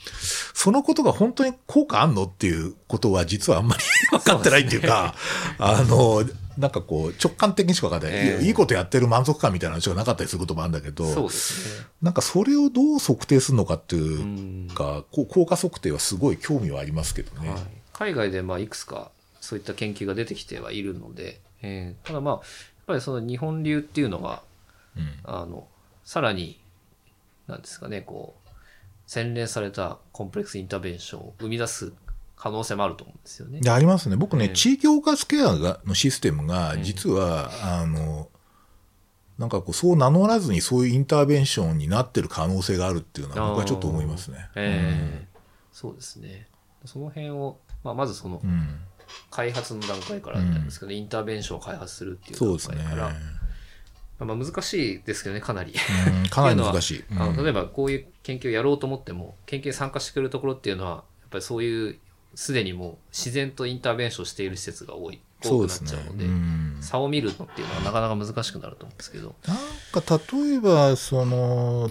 そのことが本当に効果あんのっていうことは実はあんまり [LAUGHS] 分かってないっていうか、あの、なんかこう、直感的にしか分かんない。ええいいいことやってる満足感みたいな話がなかったりすることもあるんだけど、そうですね。なんかそれをどう測定するのかっていううんか、こう効果測定はすごい興味はありますけどね。はい、海外でまあいくつかそういった研究が出てきてはいるので、えーただまあやっぱりその日本流っていうのがうんあのさらになんですかねこう洗練されたコンプレックスインターベンションを生み出す可能性もあると思うんですよね。でありますね。僕ね、ええ地域包括ケアがのシステムが、実は、あの、なんかこう、そう名乗らずにそういうインターベンションになってる可能性があるっていうのは、僕はちょっと思いますね。えーそうですね。その辺を、まあ、まずそのうん。うん開発の段階からなんですけど、インターベンションを開発するっていう段。階から、まあ、難しいですけどねかなり。うん [LAUGHS] かなり難しい。ってうのはあうんの例えばこういう研究をやろうと思っても研究に参加してくれるところっていうのはやっぱりそういうすでにもう自然とインターベンションしている施設が多い多くなっちゃうのでうん差を見るのっていうのはなかなか難しくなると思うんですけどなんか例えば、その、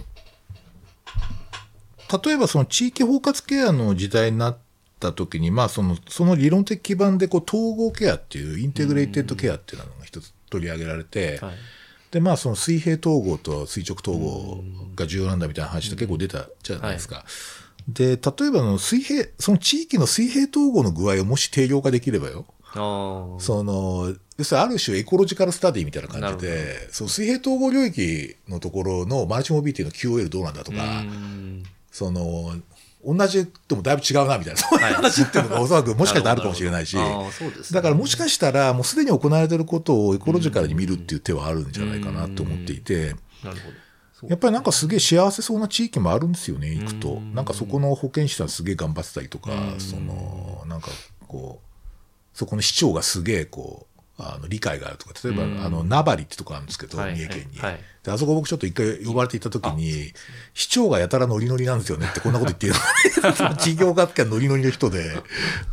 例えばその地域包括ケアの時代になった時に、まあその、その理論的基盤でこう統合ケアっていうインテグレイテッドケアっていうのが一つ取り上げられて、はい。で、まあその水平統合と垂直統合が重要なんだみたいな話って結構出たじゃないですか。で、例えばの水平、その地域の水平統合の具合をもし定量化できればよ。その、要するにある種エコロジカルスタディみたいな感じで、その水平統合領域のところのマルチモビリティの QOL どうなんだとか、うん。その、同じともだいぶ違うなみたいな、そういう話っていうのがおそらくもしかしたらあるかもしれないし、だからもしかしたらもうすでに行われていることをエコロジカルに見るっていう手はあるんじゃないかなと思っていて、やっぱりなんかすげえ幸せそうな地域もあるんですよね、行くと。うんなんかそこの保健師さんすげえ頑張ってたりとかう、ん。その、なんかこう、そこの市長がすげえこう、あの理解があるとか、例えば、うん。あの、名張ってとこあるんですけど、はい三重県に。はい。はいで、あそこ僕ちょっと一回呼ばれていた時に、市長がやたらノリノリなんですよねってこんなこと言っている。の地域学会ノリノリの人で、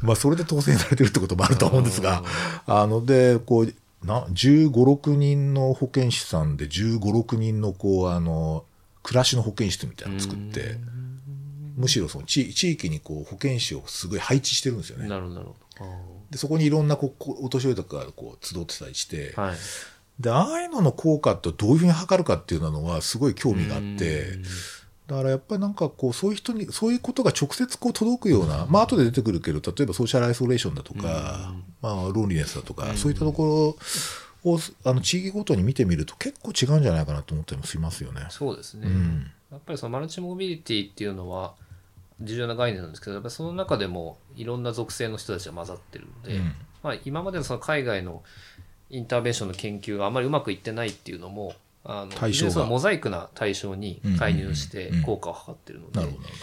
まあそれで当選されてるってこともあると思うんですが、あので、こう、な15、6人の保健師さんで15、6人のこう、あの、暮らしの保健室みたいなのを作って、むしろその地地域にこう保健師をすごい配置してるんですよね。なるほどでそこにいろんなこお年寄りとかがこう集ってたりして、はい。で、ああいうのの効果ってどういうふうに測るかっていうのはすごい興味があってうん、だからやっぱりなんかこう、そういう人に、そういうことが直接こう届くような、まあ後で出てくるけど、例えばソーシャルアイソレーションだとか、まあロンリネスだとか、そういったところを、あの地域ごとに見てみると結構違うんじゃないかなと思ったりもしますよね。そうですね、うん。やっぱりそのマルチモビリティっていうのは重要な概念なんですけどやっぱりその中でもいろんな属性の人たちが混ざってるので、うん。まあ、今までのその海外のインターベンションの研究があまりうまくいってないっていうのもあの対象そのモザイクな対象に介入してうん。うん。うん。うん効果を測ってるので、なるほど、なる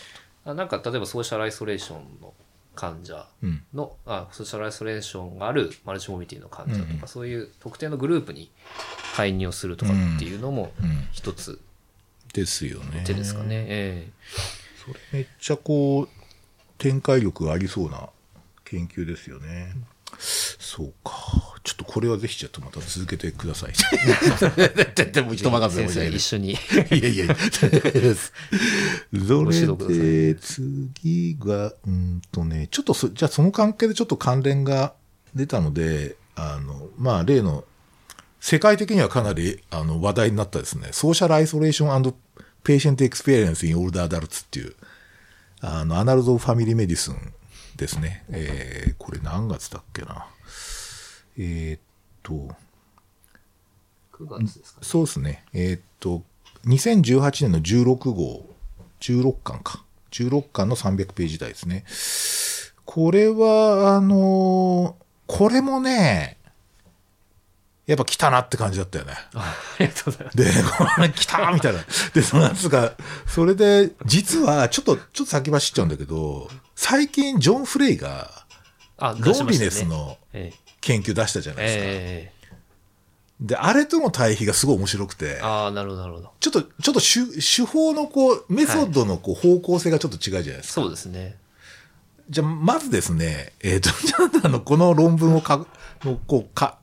あなんか例えばソーシャルアイソレーションの患者うん。の、あソーシャルアイソレーションがあるマルチモビリティの患者とか、うん。うんそういう特定のグループに介入をするとかっていうのもうん。一つですよね。手ですかね。えそれめっちゃこう、展開力がありそうな研究ですよね。そうか。ちょっとこれはぜひちょっとまた続けてください。でも任せで先生一緒に。いやいやいや。それで、次が、うんとね、ちょっとそ、じゃあその関係でちょっと関連が出たので、あの、まあ、例の、世界的にはかなりあの話題になったですね、 social isolation patient experience in older adults っていう、あの、 Annals of Family Medicine ですね。えー、これ何月だっけな。えーっと、9月ですかね。そうですね。えーっと、2018年の16号、16巻か。16巻の300ページ台ですね。これは、あのーこれもね、やっぱ来たなって感じだったよね。[LAUGHS] ありがとうございます。で、これ来たみたいな。で、そのやつが、それで、実は、ちょっと、ちょっと先走っちゃうんだけど、最近、ジョン・フレイが、あ、ロンリ出しましたねネスのえ研究出したじゃえないですか。えで、あれとの対比がすごい面白くてえ、ああ、なるほど、なるほど。ちょっと、ちょっと手手法のこう、メソッドのこう方向性がちょっと違うじゃないですか。そうですね。じゃあ、まずですね、えっ、と、じゃあ、あの、この論文をか、の、こう、か、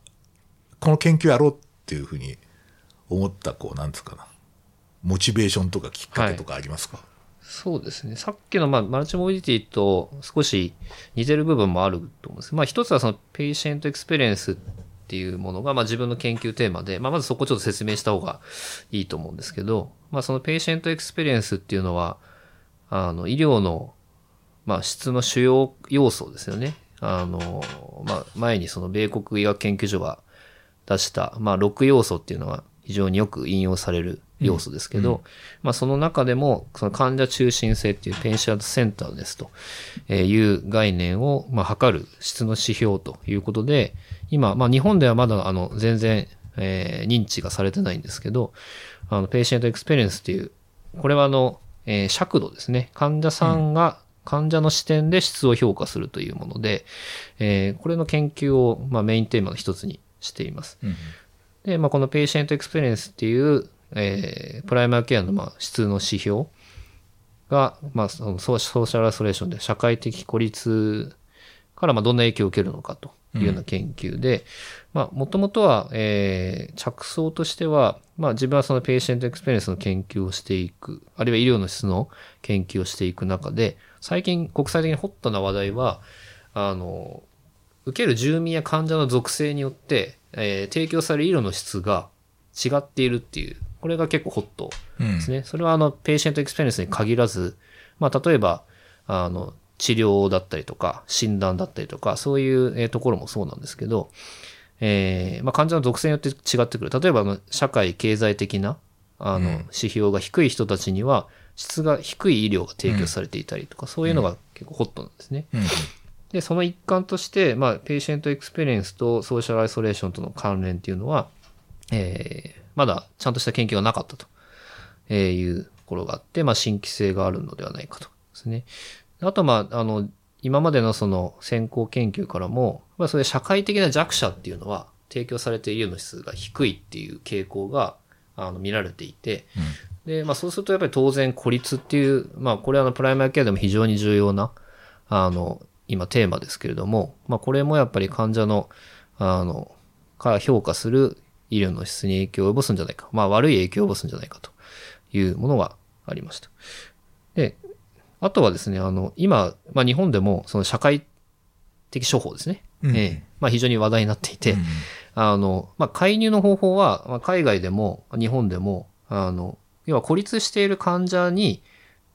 この研究やろうっていうふうに思った、こう、なんつうかな。モチベーションとかきっかけとかありますか、そうですね。さっきの、まあ、 multimorbidity と少し似てる部分もあると思うんです。まあ、一つはその、 patient experience っていうものが、まあ、自分の研究テーマで、まあ、まずそこちょっと説明した方がいいと思うんですけど、まあ、その patient experience っていうのは、あの、医療の、まあ、質の主要要素ですよね。あの、まあ、前にその米国医学研究所が出した、まあ、6要素っていうのは非常によく引用される要素ですけど、まあ、その中でも、その患者中心性っていう patient-centeredness という概念を、まあ、測る質の指標ということで、今、まあ、日本ではまだ、あの、全然、えー認知がされてないんですけど、あの、 patient experience っていう、これはあの、えー尺度ですね。患者さんが、患者の視点で質を評価するというもので、えーこれの研究を、まあ、メインテーマの一つにしています。うんで、まあ、この patient experience っていう、えープライマリケアの、まあ、質の指標が、まあ、その social isolation で社会的孤立から、まあ、どんな影響を受けるのかというような研究で、まあ、もともとは、えー着想としては、まあ、自分はその patient experience の研究をしていく、あるいは医療の質の研究をしていく中で、最近国際的にホットな話題は、あの、受ける住民や患者の属性によって、えー提供される医療の質が違っているっていう、これが結構ホットうんですね。それはあの、 patient experience に限らず、まあ、例えば、あの、治療だったりとか、診断だったりとか、そういうえーところもそうなんですけど、えーまあ、患者の属性によって違ってくる。例えば、社会経済的な、あの、うん指標が低い人たちには、質が低い医療が提供されていたりとか、そういうのが結構ホットなんですね。うんで、その一環として、まあ、 patient experience と social isolation との関連っていうのは、えーまだちゃんとした研究がなかったとえーいうところがあって、まあ、新規性があるのではないかとですね。あと、まあ、あの、今までのその先行研究からも、まあ、そういう社会的な弱者っていうのは、提供されているの質が低いっていう傾向が、あの、見られていて、で、まあ、そうするとやっぱり当然孤立っていう、まあ、これはあの、プライマリケアでも非常に重要な、あの、今テーマですけれども、まあ、これもやっぱり患者の、あの、から評価する医療の質に影響を及ぼすんじゃないか。まあ、悪い影響を及ぼすんじゃないかというものがありました。で、あとはですね、あの、今、まあ、日本でも、その社会的処方ですね。うんええまあ、非常に話題になっていて、うんあの、まあ、介入の方法は、まあ、海外でも、日本でも、あの、要は孤立している患者に、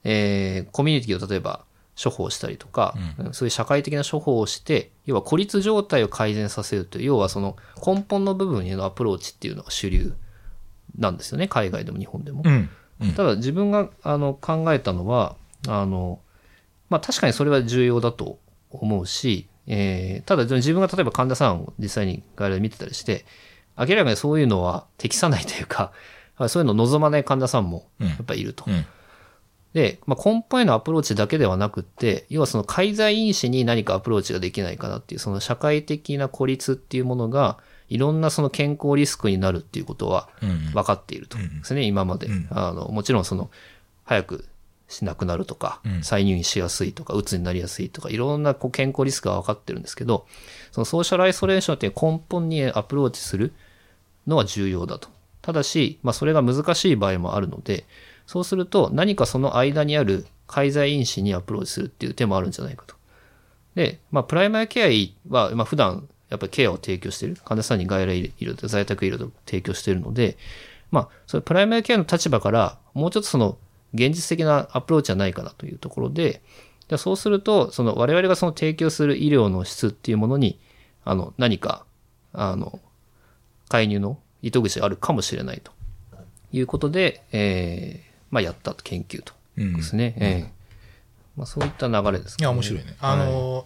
えーコミュニティを例えば処方したりとか、そういう社会的な処方をして、要は孤立状態を改善させるという、要はその根本の部分へのアプローチっていうのが主流なんですよね、海外でも日本でも。うん。うん。ただ自分があの考えたのは、あの、まあ確かにそれは重要だと思うし、えーただ自分が例えば患者さんを実際に外来で見てたりして、明らかにそういうのは適さないというか、[LAUGHS] そういうのを望まない患者さんもうん。やっぱりいると。うんで、まあ、根本へのアプローチだけではなくって、要はその介在因子に何かアプローチができないかなっていう、その社会的な孤立っていうものが、いろんなその健康リスクになるっていうことはうん分かっているとですね、今まで。うんあの、もちろんその、早く亡くなるとかうん、再入院しやすいとか、うつになりやすいとか、いろんなこう健康リスクが分かってるんですけど、その social isolation っていう根本にアプローチするのは重要だと。ただし、まあ、それが難しい場合もあるので、そうすると何かその間にある介在因子にアプローチするっていう手もあるんじゃないかと。で、まあ、プライマリケアは、まあ、普段やっぱりケアを提供している。患者さんに外来医療と、在宅医療を提供しているので、まあ、それプライマリケアの立場から、もうちょっとその現実的なアプローチはないかなというところで、でそうすると、その我々がその提供する医療の質っていうものに、あの、何か、あの、介入の糸口があるかもしれないということで、えーまあ、やった研究とうんですね。ええまあ、そういった流れですいや、面白いね。あの、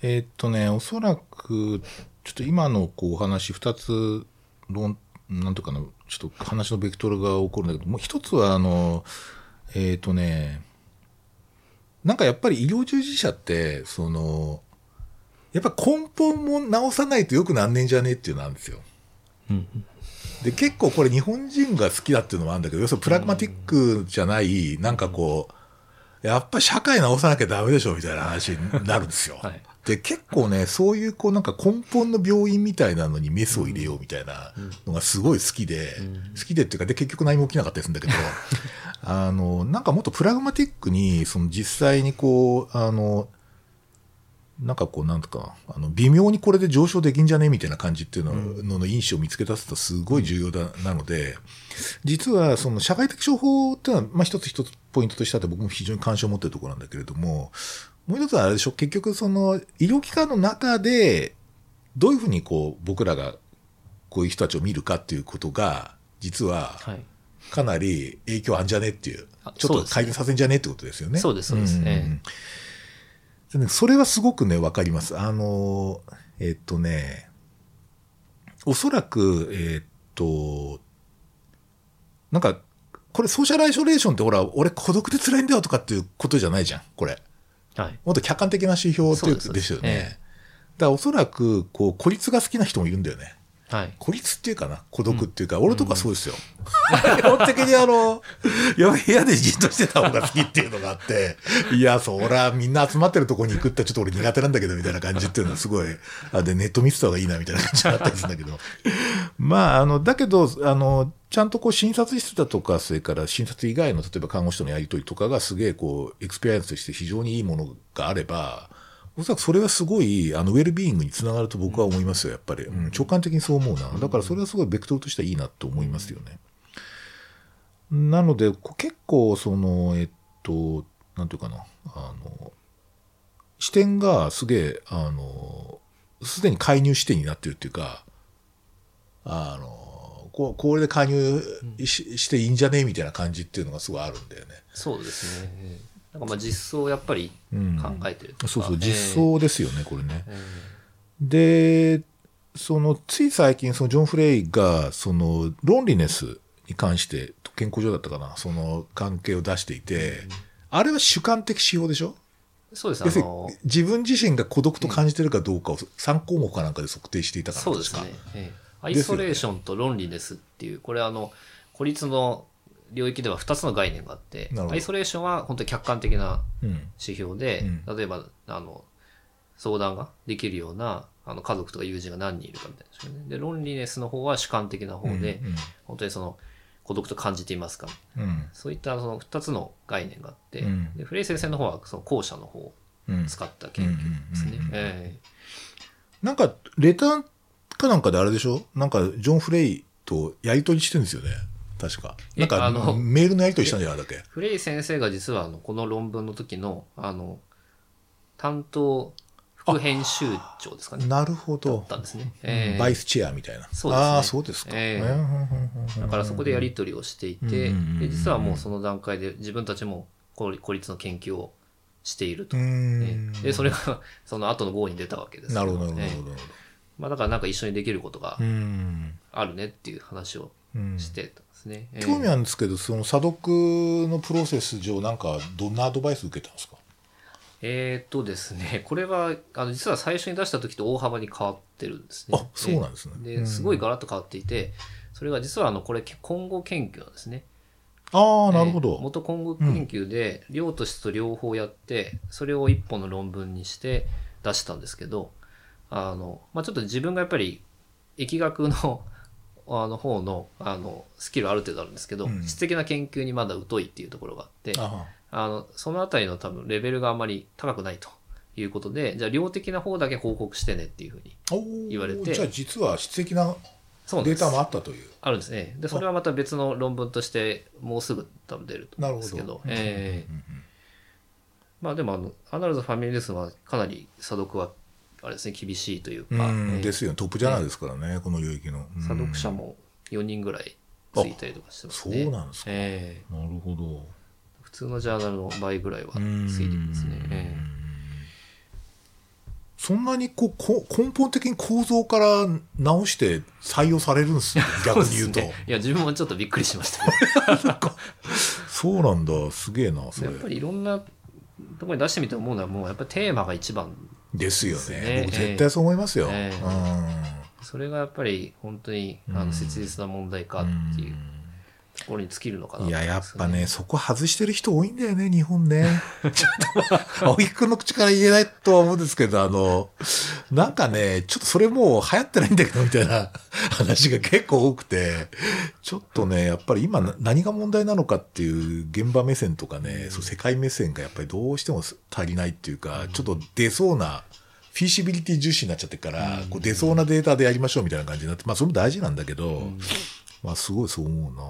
えーっとね、おそらく、ちょっと今のこうお話二つ、論、なんとかな、ちょっと話のベクトルが起こるんだけど、もう一つは、あの、えーっとね、なんかやっぱり医療従事者って、その、やっぱ根本も直さないとよくなんねんじゃねえっていうのなんですよ。で、結構これ日本人が好きだっていうのもあるんだけど、要するにプラグマティックじゃない、なんかこう、やっぱ社会直さなきゃダメでしょみたいな話になるんですよ。[LAUGHS] はい。で、結構ね、そういうこうなんか根本の病院みたいなのにメスを入れようみたいなのがすごい好きで、好きでっていうか、で、結局何も起きなかったりするんだけど、[LAUGHS] あの、なんかもっとプラグマティックに、その実際にこう、あの、なんかこう、なんとか、あの、微妙にこれで上昇できんじゃねみたいな感じっていうのの,、の因子を見つけ出すとすごい重要だ、なので、実はその社会的処方っていうのは、まあ一つ一つポイントとしてあって僕も非常に関心を持ってるところなんだけれども、もう一つはあれでしょ、結局その医療機関の中で、どういうふうにこう、僕らがこういう人たちを見るかっていうことが、実は、はい。かなり影響あんじゃねっていうあ、ちょっと改善させんじゃねってことですよね。そうですそうですんんんそれはすごくね、わかります。あの、えっとね、おそらく、えっと、なんか、これソーシャルアイソレーションってほら、俺孤独で辛いんだよとかっていうことじゃないじゃん、これ。はい。もっと客観的な指標っていうですよええね。だからおそらく、こう、孤立が好きな人もいるんだよね。はい。孤立っていうかな、孤独っていうか、俺とかそうですよ。基本的にあの、[LAUGHS] 部屋でじっとしてた方が好きっていうのがあって、いや、そら、みんな集まってるとこに行くってちょっと俺苦手なんだけど、みたいな感じっていうのはすごい、あで、ネット見てた方がいいな、みたいな感じがあったりするんだけど。[LAUGHS] まあ、あの、だけど、あの、ちゃんとこう診察室だとか、それから診察以外の、例えば看護師とのやり取りとかがすげえこう、 experience として非常にいいものがあれば、おそらくそれはすごい、あの、ウェルビーイングにつながると僕は思いますよ、やっぱり。うん、直感的にそう思うな。だからそれはすごいベクトルとしてはいいなと思いますよね。なので、こ結構、その、えっと、なんていうかな、あの、視点がすげえ、あの、すでに介入視点になってるっていうか、あの、ここれで介入し,、していいんじゃね？みたいな感じっていうのがすごいあるんだよね。そうですね。ええなんかまあ実装をやっぱりうん。考えてるとか、そうそう、ええ実装ですよね、これね。えで、その、つい最近、そのジョン・フレイが、その、ロンリネスに関して、健康上だったかな、その関係を出していて、あれは主観的指標でしょ？えそうです。あ要するにの、自分自身が孤独と感じてるかどうかを3項目かなんかで測定していたからそうですね。ええ。アイソレーションとロンリネスっていう、これあの、孤立の領域では2つの概念があってアイソレーションは本当に客観的なうん。指標で、う例えば、あの、相談ができるような、あの、家族とか友人が何人いるかみたいなでね。で、ロンリネスの方は主観的な方で、うん本当にその、孤独と感じていますかうん。そういったその2つの概念があって、うんでフレイ先生の方はその後者の方をうん。使った研究ですねなんか、レターかなんかであれでしょ？なんか、ジョン・フレイとやり取りしてるんですよね。確か。えなんか、あのメールのやり取りしたんじゃなかったっけ？えフレイ先生が実はあのこの論文の時の、あの、担当副編集長ですかね。なるほだどっ。たんですね。ええバイスチェアみたいな。そうですねああ、そうですか。ええうんうんうんうんだからそこでやり取りをしていて、で実はもうその段階で自分たちも孤孤立の研究をしていると。で、それが [LAUGHS] その後の号に出たわけですけなるほど、なるほど。まあだからなんか一緒にできることがうん。あるねっていう話をうんしてですね。ええ興味あるんですけど、その査読のプロセス上、なんか、どんなアドバイス受けたんですか？えーっとですね、これは、あの、実は最初に出した時と大幅に変わってるんですね。あそうなんですねでうんすごいガラッと変わっていて、それが実はあの、これ、今後研究なんですね。ああ、なるほえーど。元今後研究で、量と質と両方やって、それを一本の論文にして出したんですけど、あの、まあ、ちょっと自分がやっぱり、疫学の、あの方の、あの、スキルある程度あるんですけど、うん質的な研究にまだ疎いっていうところがあって、ああの、そのあたりの多分レベルがあんまり高くないということで、じゃあ量的な方だけ報告してねっていうふうに。言われてじゃあ、実は質的なデータもあったという。あるんですね。で、それはまた別の論文として、もうすぐ多分出るとなるほど。思うんですけど、うんええうんうんまあでもあの、アナルズファミリーレスはかなり査読は、あれですね、厳しいというか、うんええですよね。トップジャーナルですからね、この領域の。うん査読者も4人ぐらいついたりとかしてますね。そうなんですかええなるほど。普通のジャーナルの倍ぐらいはついてますね。ええそんなにこうこ根本的に構造から直して採用されるんですよ逆に言うと。そですねいや、自分もちょっとびっくりしました。そうなんだ、すげえな、それやっ。ぱりいろんなところに出してみて思うのは、もうやっぱりテーマが一番、ですよね。ね。僕絶対そう思いますよ。ええ。うん。それがやっぱり本当にあの切実な問題かっていう。ところに尽きるのかなといや、やっぱね、そこ外してる人多いんだよね、日本ね。[LAUGHS] ちょっと、青木くんの口から言えないとは思うんですけど、あの、なんかね、ちょっとそれもう流行ってないんだけど、みたいな [LAUGHS] 話が結構多くて、ちょっとね、やっぱり今な何が問題なのかっていう現場目線とかね、そう世界目線がやっぱりどうしても足りないっていうか、ちょっと出そうな、フィーシビリティ重視になっちゃってるから、こう出そうなデータでやりましょうみたいな感じになって、まあそれも大事なんだけど、まあすごいそう思うな。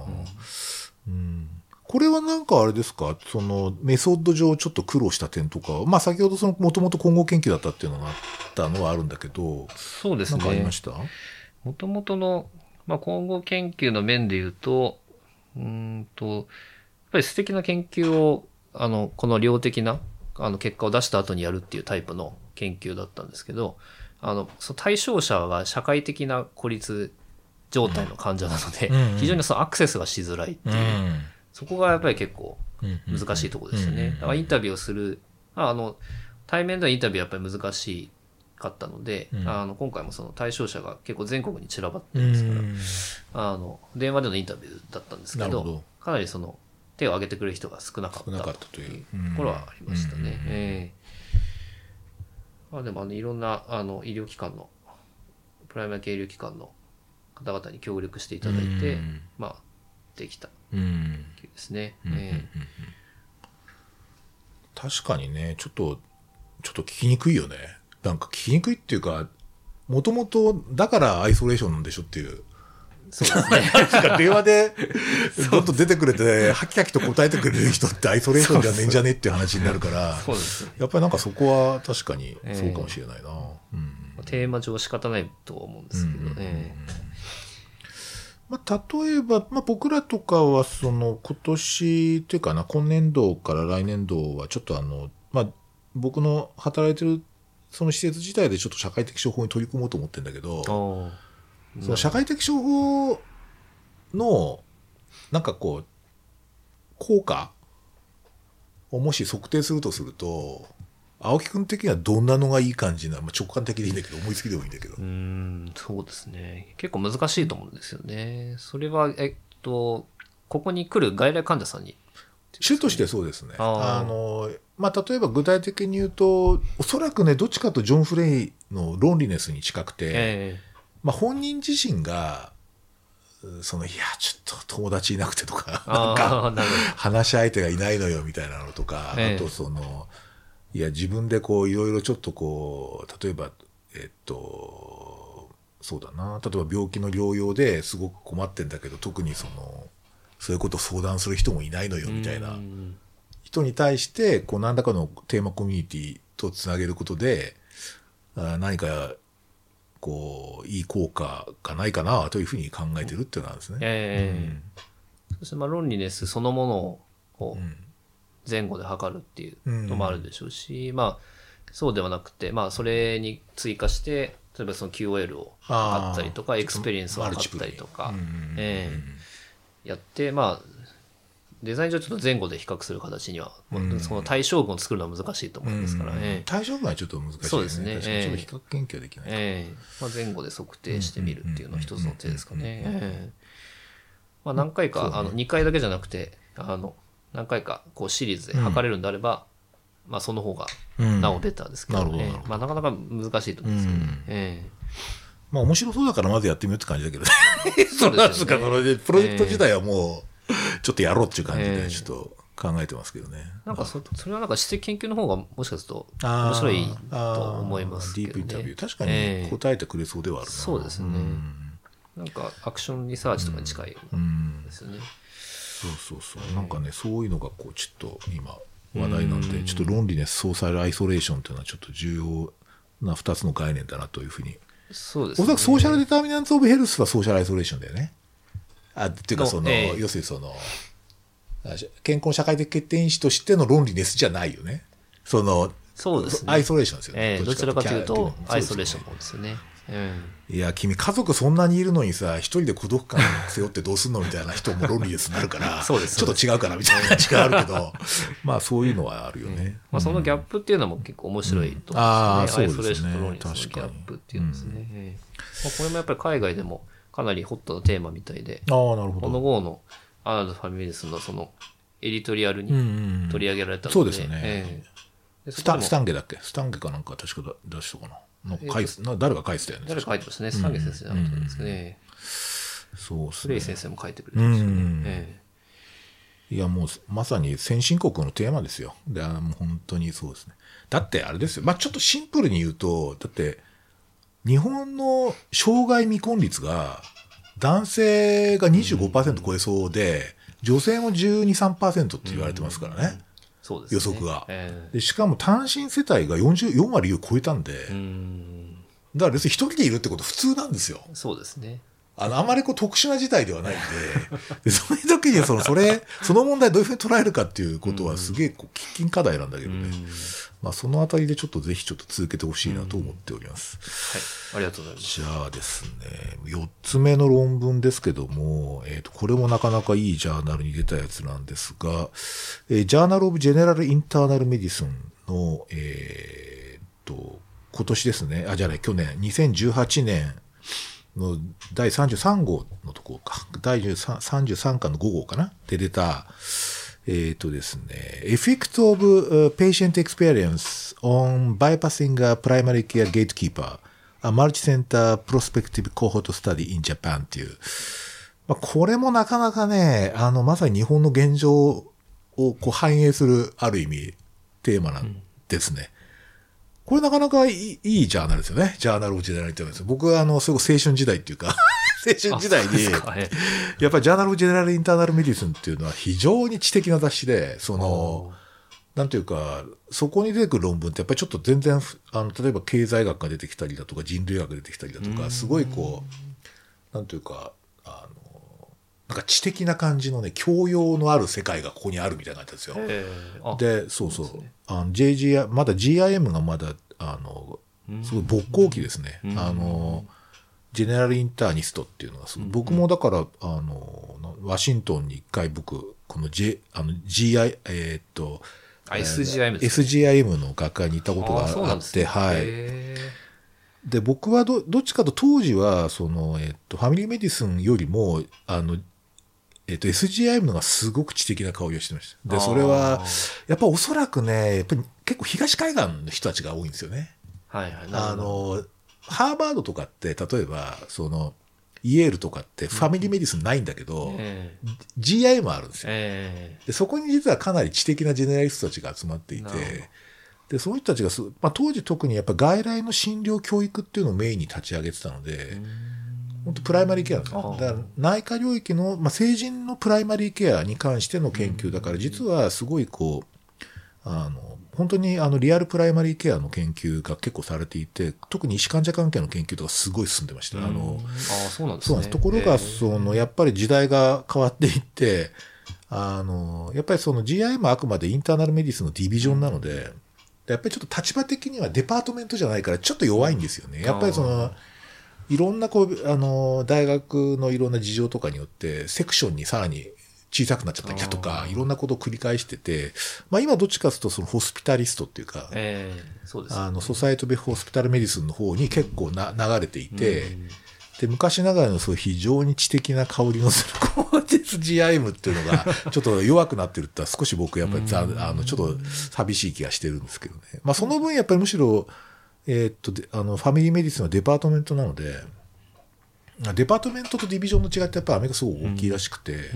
うんこれはなんかあれですか？そのメソッド上ちょっと苦労した点とか、まあ先ほどそのもともと混合研究だったっていうのがあったのはあるんだけど、そうですねかありま。した？もともとの、まあ、今後研究の面で言うと、うーんと、やっぱり素敵な研究を、あの、この量的な、あの、結果を出した後にやるっていうタイプの研究だったんですけど、あの、その対象者が社会的な孤立状態の患者なので、うん。うん。非常にそのアクセスがしづらいっていう、そこがやっぱり結構難しいところですよね。だからインタビューをする、まああの、対面ではインタビューやっぱり難しかったので、うん。あの今回もその対象者が結構全国に散らばってうるんですから、ん。あの、電話でのインタビューだったんですけど、ど。かなりその手を挙げてくれる人が少なかったかったという。ところはありましたね。うんうんうんええ。まあでもあのいろんなあの医療機関の、プライマー系医療機関の方々に協力していただいて、うんまあ、できたですね。確かにね、ちょっと、ちょっと聞きにくいよね。なんか聞きにくいっていうか、もともと、だからアイソレーションなんでしょっていう。そうですね。[LAUGHS] なんか電話で、どんどん出てくれて、ハキハキと答えてくれる人ってアイソレーションじゃねえんじゃねっていう話になるから、そうですね。やっぱりなんかそこは確かにそうかもしれないな。うんテーマ上仕方ないとは思うんですけどうんね。まあ、例えば、まあ、僕らとかはその今年というかな今年度から来年度はちょっとあの、まあ、僕の働いてるその施設自体でちょっと社会的処方に取り組もうと思ってるんだけど、その社会的処方のなんかこう効果をもし測定するとすると青木君的にはどんなのがいい感じな、まあ、直感的でいいんだけど思いつきでもいいんだけどうーん、そうですね。結構難しいと思うんですよね。それは、えっと、ここに来る外来患者さんに。種としてそうですね。あの、まあ、例えば具体的に言うと、おそらくね、どっちかとジョン・フレイのロンリネスに近くて、えまあ、本人自身が、うその、いや、ちょっと友達いなくてとか、えなんか、話し相手がいないのよみたいなのとか、ええあとその、いや、自分でこう、いろいろちょっとこう、例えば、えっと、そうだな、例えば病気の療養ですごく困ってんだけど、特にその、そういうことを相談する人もいないのよ。みたいな。うん人に対して、こう、何らかのテーマコミュニティとつなげることで、あ何か、こう、いい効果がないかな、というふうに考えてるっていうのなんですね。ええ。そして、まあ、論理ネスそのものをうん前後で測るっていうのもあるでしょうし、まあ、そうではなくて、まあ、それに追加して、例えばその QOL を測ったりとか、 experience を測ったりとかええやって、まあ、デザイン上ちょっと前後で比較する形には、その対象群を作るのは難しいと思うんですからね。対象群はちょっと難しいそうですね。ちょっと比較研究はできない。ええ。まあ、前後で測定してみるっていうのは一つの手ですかね。ええ。まあ、何回か、あの2回だけじゃなくてあの何回かこうシリーズで測れるんであれば、まあ、その方がうん。なおベターですけどね。まあ、なかなか難しいと思うんですけどね。うん。えまあ面白そうだからまずやってみようって感じだけどね。え [LAUGHS] そうですかそのプロジェクト自体はもう、ちょっとやろうっていう感じええ。で、ちょっと考えてますけどね。なんかそそれはなんか指摘研究の方がもしかすると面白いと思いますけどね。ディープインタビュー。確かええ。に答えてくれそうではあるな。そうですね。ん。なんか action research とかに近いうんですよね。そうそうそう。なんかね、そういうのがこう、ちょっと今、話題なんで、ちょっと loneliness、social isolation っていうのはちょっと重要な二つの概念だなというふうに。そうですね。おそらく social determinants of health は social isolation だよね。あ、っていうかのその、ええ要するにその、健康社会的決定因子としての loneliness じゃないよね。その、そうですね。 isolation ですよね。ええどちらかというと、 isolation ですよね。うん。いや、君、家族そんなにいるのにさ、一人で孤独感背負ってどうすんのみたいな人も論理ネスになるから、[LAUGHS] そうですちょっと違うかなみたいな [LAUGHS] 感じがあるけど、まあそういうのはあるよね。まあ、そのギャップっていうのも結構面白いとうんあ思ーうん。ですよね。そうですね。アイソレーションとローリンスのギャップっていうんですね。ええ。まあ、これもやっぱり海外でもかなりホットなテーマみたいで、ああ、なるほど。この号のアーノルド・ファミレスのそのエディトリアルうんうにんうん。取り上げられたので、そうですね。ええ。でスタスタンゲだっけ？スタンゲかなんか確かだ出したかな。なんか書いてな誰が書いてたよね。誰か書いてますね。スタンゲ先生じゃなかったんですけどね。そうっすね。スレイ先生も書いてくれてましたね。うんえいや、もう、まさに先進国のテーマですよ。で、あのもう本当にそうですね。だって、あれですよ。まあ、ちょっとシンプルに言うと、だって、日本の障害未婚率が、男性が25%超えそうで、女性も12、3%って言われてますからね。そうですね。予測がえでしかも単身世帯が40 4割を超えたんで、んだから別に一人でいるってこと普通なんですよ。そうですね。あの、あまりこう特殊な事態ではないんで、[LAUGHS] でそういう時にその、それ、その問題どういうふうに捉えるかっていうことはすげえこう喫緊課題なんだけどね。まあ、そのあたりでちょっとぜひちょっと続けてほしいなと思っております。はい。ありがとうございます。じゃあですね、4つ目の論文ですけども、えっ、と、これもなかなかいいジャーナルに出たやつなんですが、えー、ジャーナル・オブ・ジェネラル・インターナル・メディスンの、えっ、と、今年ですね、あ、じゃあね、去年、2018年の第33号のところか、第13 33巻の5号かなで出た、えっ、とですね、Effect of、uh, Patient Experience on Bypassing a Primary Care Gatekeeper A Multi-Center Prospective Cohort Study in Japan っていう、まあ、これもなかなかね、あの、まさに日本の現状をこう反映する、ある意味、テーマなんですね。これなかなかいいいいジャーナルですよね。ジャーナルをジェネラルって言うんですよ。僕はあの、すごい青春時代っていうか、青 [LAUGHS] 春時代に、やっぱりジャーナル・ジェネラル・インターナル・メディスンっていうのは非常に知的な雑誌で、その、なんていうか、そこに出てくる論文ってやっぱりちょっと全然、あの、例えば経済学が出てきたりだとか人類学が出てきたりだとか、すごいこう、なんていうか、あの、なんか知的な感じのね、教養のある世界がここにあるみたいな感じですよ。で、そうそう。ね。あの JG、まだ GIM がまだ、あの、すごい勃興期ですね。あの、ジェネラルインターニストっていうのがすごい、僕もだから、あの、ワシントンに一回僕、この J、あの GI、えーっと、あ SGIM SGIM の学会に行ったことがあって、はい。へで、僕はど、どっちかと当時は、その、えっと、 family medicine よりも、あの、えっと、SGIM のがすごく知的な香りをしてました。で、それはあ、やっぱおそらくね、やっぱり結構東海岸の人たちが多いんですよね。ーはいはい。なあの、ハーバードとかって、例えば、その、イエールとかって family medicine ないんだけど、え GI もあるんですえよ。えでそこに実はかなり知的なジェネラリストたちが集まっていて、で、その人たちがす、まあ、当時特にやっぱ外来の診療教育っていうのをメインに立ち上げてたので、本当プライマリーケアなんですよ。だから内科領域の、まあ、成人のプライマリーケアに関しての研究だから、実はすごいこう、あの、本当にあの real primary care の研究が結構されていて、特に医師患者関係の研究とかすごい進んでました。あの、ああ、そうなんですね。ところが、ええその、やっぱり時代が変わっていって、あの、やっぱりその GI もあくまでインターナルメディスンのディビジョンなので、やっぱりちょっと立場的にはデパートメントじゃないからちょっと弱いんですよね。やっぱりその、いろんなこう、あの、大学のいろんな事情とかによって、セクションにさらに小さくなっちゃったりだとか、いろんなことを繰り返してて、まあ今どっちかというとそのホスピタリストっていうか、ええそうですね。あの、ソサイト・ベ・ hospital medicine の方に結構な流れていて、で、昔ながらのそういう非常に知的な香りのする [LAUGHS] コーテス GIM っていうのが、ちょっと弱くなってるってのは少し僕やっぱりざ、あの、ちょっと寂しい気がしてるんですけどね。まあその分やっぱりむしろ、えーっと、であの、 family medicine は department なので、 department と division の違いってやっぱりアメリカすごい大きいらしくて、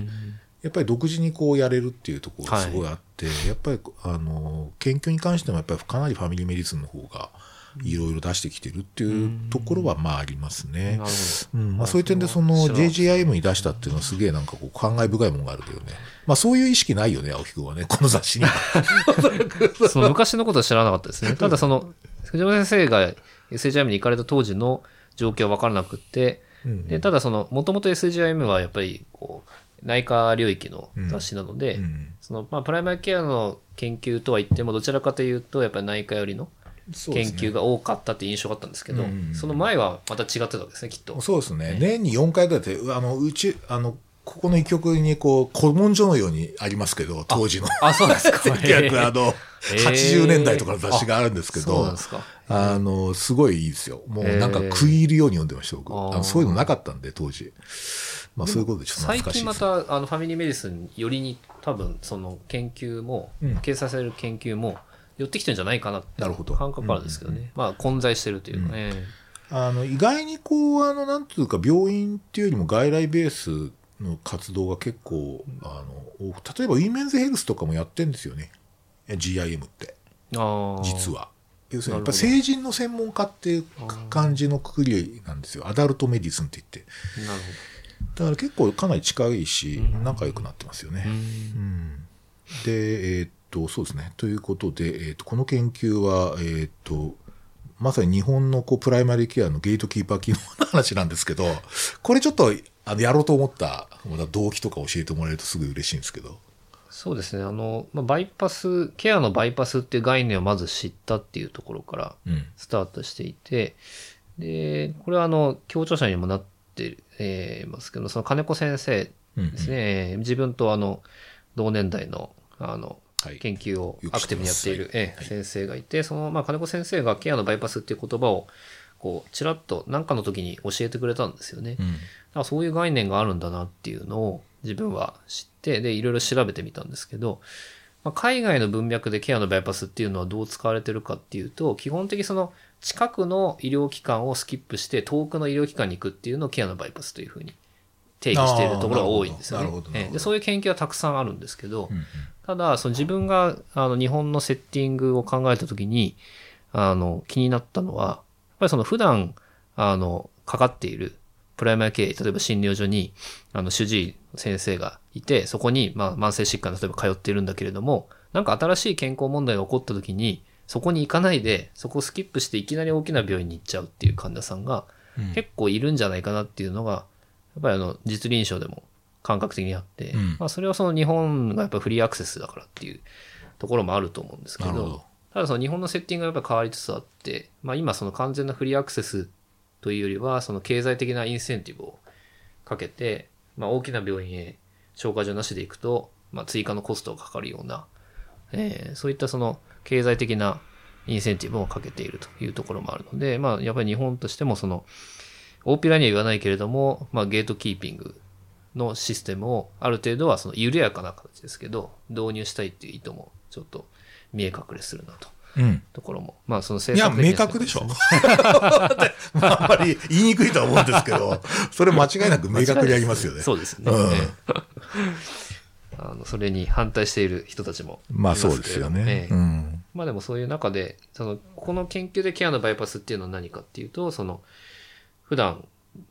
やっぱり独自にこうやれるっていうところがすごいあって、やっぱりあの研究に関してもやっぱりかなり family medicine の方がいろいろ出してきてるっていうところはまあありますね。まあ、そういう点でその JGIM に出したっていうのはすげえなんかこう感慨深いものがあるけどね。まあそういう意識ないよね、青木くんはね、この雑誌に。[LAUGHS] その昔のことは知らなかったですね。ただその、藤山先生が SHIM に行かれた当時の状況は分からなくって、うんでただその、もともと SGIM はやっぱり、こう、内科領域の雑誌なので、うんその、まあ、プライマリケアの研究とは言っても、どちらかというと、やっぱり内科よりの研究が多かったっていう印象があったんですけど、うんその前はまた違ってたわけですね、きっと。そうですね。年に4回ぐらいで、あの、うち、あの、ここの一局にこう、古文書のようにありますけど、当時の。あ、そうですか。[LAUGHS] 1900あの、80年代とかの雑誌があるんですけど。あの、すごいいいですよ。もうなんか食い入るように読んでました、僕。そういうのなかったんで、当時。まあそういうことでちょっと最懐かしいです。近またあのファミリーメディスンよりに多分その研究も、うん掲載される研究も寄ってきてるんじゃないかなってなるほど感覚からですけどね、まあ混在してるというかね、あの、意外にこう、あの、なんていうか、病院っていうよりも外来ベースの活動が結構、あの、例えば women's health とかもやってんですよね。GIM って。実は。要するに、やっぱ成人の専門家っていう感じのくくりなんですよ。 adult medicine って言って。なるだから結構かなり近いし、仲良くなってますよね。うんで、えーっと、そうですね。ということで、えーっと、この研究は、えーっと、まさに日本のこうプライマリーケアのゲートキーパー機能の話なんですけど、[LAUGHS] これちょっとあのやろうと思った動機とか教えてもらえるとすぐ嬉しいんですけど。そうですねあの、まあ、バイパスケアのバイパスっていう概念をまず知ったっていうところからうん。スタートしていてでこれはあの協調者にもなって、えーますけどその金子先生うんですね、えー自分とあの同年代のあのはい。研究をアクティブにやっている、ええ先生がいてその、まあ、金子先生がケアのバイパスっていう言葉をこうちらっと何かの時に教えてくれたんですよね。だかうん。らそういう概念があるんだなっていうのを自分は知ってでいろいろ調べてみたんですけど、まあ、海外の文脈でケアのバイパスっていうのはどう使われてるかっていうと基本的にその近くの医療機関をスキップして遠くの医療機関に行くっていうのをケアのバイパスというふうに定義しているところが多いんですよね。でそういう研究はたくさんあるんですけど、うんただその自分があの日本のセッティングを考えた時にあの気になったのはやっぱりその普段あのかかっているプライマリ系例えば診療所にあの主治医の先生がいてそこに、まあ、慢性疾患例えば通っているんだけれどもなんか新しい健康問題が起こった時にそこに行かないでそこをスキップしていきなり大きな病院に行っちゃうっていう患者さんがうん。結構いるんじゃないかなっていうのがやっぱりあの実臨床でも感覚的にあって、うん。まあ、それはその日本がやっぱフリーアクセスだからっていうところもあると思うんですけどど。ただその日本のセッティングがやっぱ変わりつつあって、まあ、今その完全なフリーアクセスというよりはその経済的なインセンティブをかけて、まあ、大きな病院へ消化所なしで行くと、まあ、追加のコストがかかるような、えーそういったその経済的なインセンティブをかけているというところもあるので、まあ、やっぱり日本としてもその大っぴらには言わないけれども、まあ、ゲートキーピングのシステムをある程度はその緩やかな形ですけど導入したいっていう意図もちょっと見え隠れするなとうん。ところもまあそのいや、政策的な明確でしょ。[LAUGHS] まあ、あんまり言いにくいとは思うんですけど、[LAUGHS] それ間違いなく明確にありますよね。そうですね、うんええあのそれに反対している人たちもいまあますけれどそうですよね。ええうん。まあでもそういう中で、その、この研究でケアのバイパスっていうのは何かっていうと、その、普段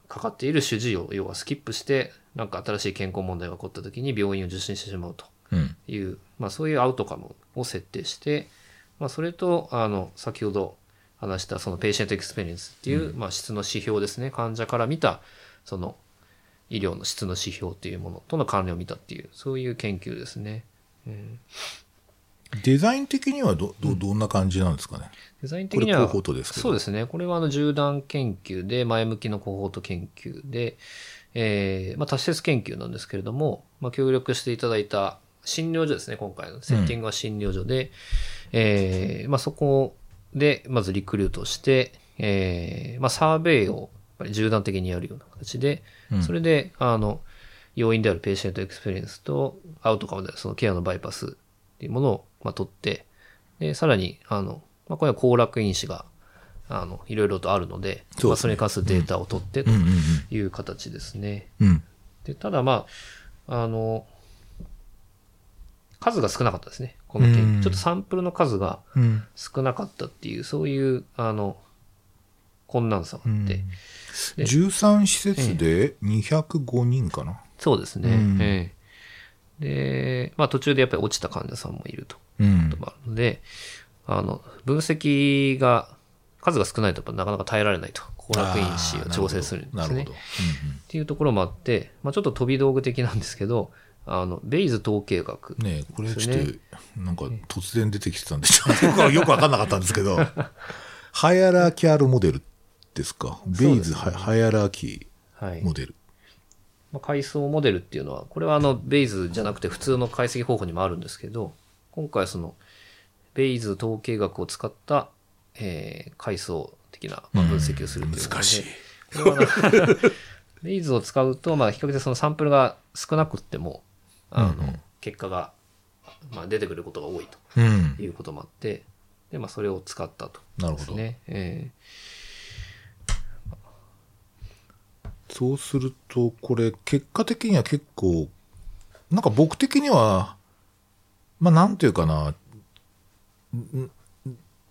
かかっている主治医を要はスキップして、なんか新しい健康問題が起こった時に病院を受診してしまうとうん。いう、まあそういうアウトカムを設定して、まあそれと、あの、先ほど話したその patient experience っていう、まあ質の指標ですね。患者から見た、その、医療の質の指標っていうものとの関連を見たっていう、そういう研究ですね。うんデザイン的にはど、ど、どんな感じなんですかね？デザイン的には、そうですね。これはあの、縦断研究で、前向きのコホート研究で、えー、まあ、多施設研究なんですけれども、まあ、協力していただいた診療所ですね、今回の。セッティングは診療所で、えー、まあ、そこで、まずリクルートして、えー、まあ、サーベイを、やっぱり縦断的にやるような形で、うん。それで、あの、要因である patient experience と、アウトカムであるそのケアのバイパスっていうものを、まあ、取って、で、さらに、あの、まあ、これは行楽因子が、あの、いろいろとあるので、そねまあ、それに関するデータを取ってとうんうんいう形ですね。うん。うん。で、ただまあ、あの、数が少なかったですね。この件。うんちょっとサンプルの数がうん。少なかったっていう、そういう、あの、困難さがあって。で13施設で205人かな。そうですね。うんええで、まあ途中でやっぱり落ちた患者さんもいると。うんこと。もあるので、あの、分析が、数が少ないとやっぱなかなか耐えられないと。行楽因子を調整するんですね。なるほど。っていうところもあって、まあちょっと飛び道具的なんですけど、あの、ベイズ統計学。ねえこれちょっと、なんか突然出てきてたんで、ちょっとよく [LAUGHS] よくわかんなかったんですけど、[LAUGHS] ハイアラーキャルモデルですか？ベイズハイアラーキはいー。モデル。まあ、階層モデルっていうのは、これはあの、ベイズじゃなくて普通の解析方法にもあるんですけど、今回はその、ベイズ統計学を使った、えー、階層的なまあ分析をするということで、難しい。これはあの [LAUGHS] ベイズを使うと、まあ、比較的そのサンプルが少なくっても、あの、うんうん結果が、まあ、出てくることが多いうんと。いうこともあって、で、まあ、それを使ったと。なるほど。ですね。えそうすると、これ、結果的には結構、なんか僕的には、まあ、なんていうかな、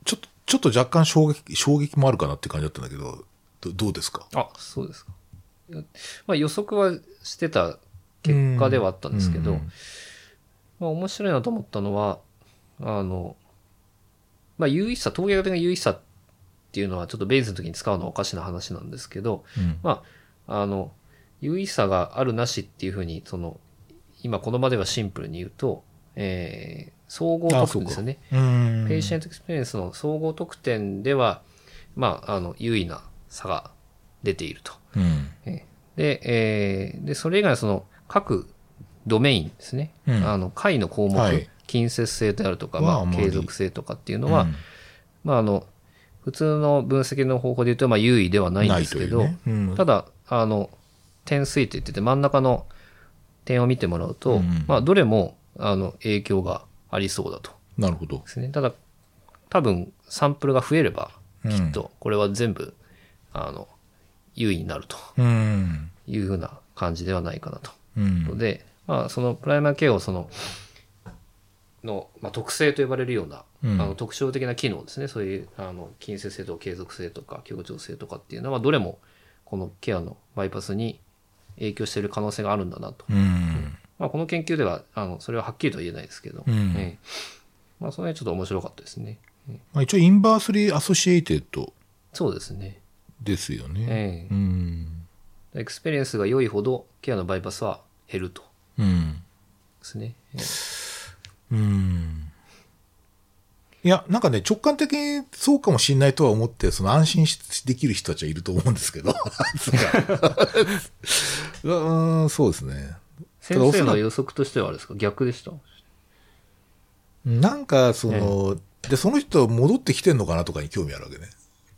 ちょっと、ちょっと若干衝撃、衝撃もあるかなって感じだったんだけど、どどうですか？ーあ、そうですか。まあ、予測はしてた結果ではあったんですけど、まあ、面白いなと思ったのは、あの、まあ、有意差、統計学的な有意差っていうのはちょっとベイズの時に使うのはおかしな話なんですけど、うん。まあ、あの、有意差があるなしっていうふうに、その、今この場ではシンプルに言うと、えー、総合あ得点ですよね。うん patient experience の総合得点では、まあ、あの、有意な差が出ていると。うん。えーで、えーで、それ以外のその各ドメインですね。うん。あの、下位の項目、はい。近接性であるとか、まあ、継続性とかっていうのは、うん。まあ、あの、普通の分析の方法で言うと、まあ、優位ではないんですけど、ね。うん。ただ、あの、点数って言ってて、真ん中の点を見てもらうと、うんまあ、どれも、あの、影響がありそうだと。なるほどで。すね。ただ、多分、サンプルが増えれば、うんきっと、これは全部、あの、優位になるとうん。いうふうな感じではないかなと。うんので、まあ、そのプライマーケアをその、の、まあ、特性と呼ばれるような、うんあの特徴的な機能ですね。そういう、あの、近接性とか継続性とか、協調性とかっていうのは、どれも、このケアのバイパスに影響している可能性があるんだなと。うん。まあ、この研究では、あの、それははっきりとは言えないですけど、うんええまあ、それはちょっと面白かったですね。まあ、一応、 inversely associatedそうですね。ですよね。ええうん。 experience が良いほどケアのバイパスは減るとうん。ですね。ええうん。いや、なんかね、直感的にそうかもしれないとは思って、その安心しできる人たちはいると思うんですけど。[LAUGHS] [LAUGHS] うん、そうですね。先生の予測としてはあれですか？逆でした？なんか、その、で、その人戻ってきてんのかなとかに興味あるわけね。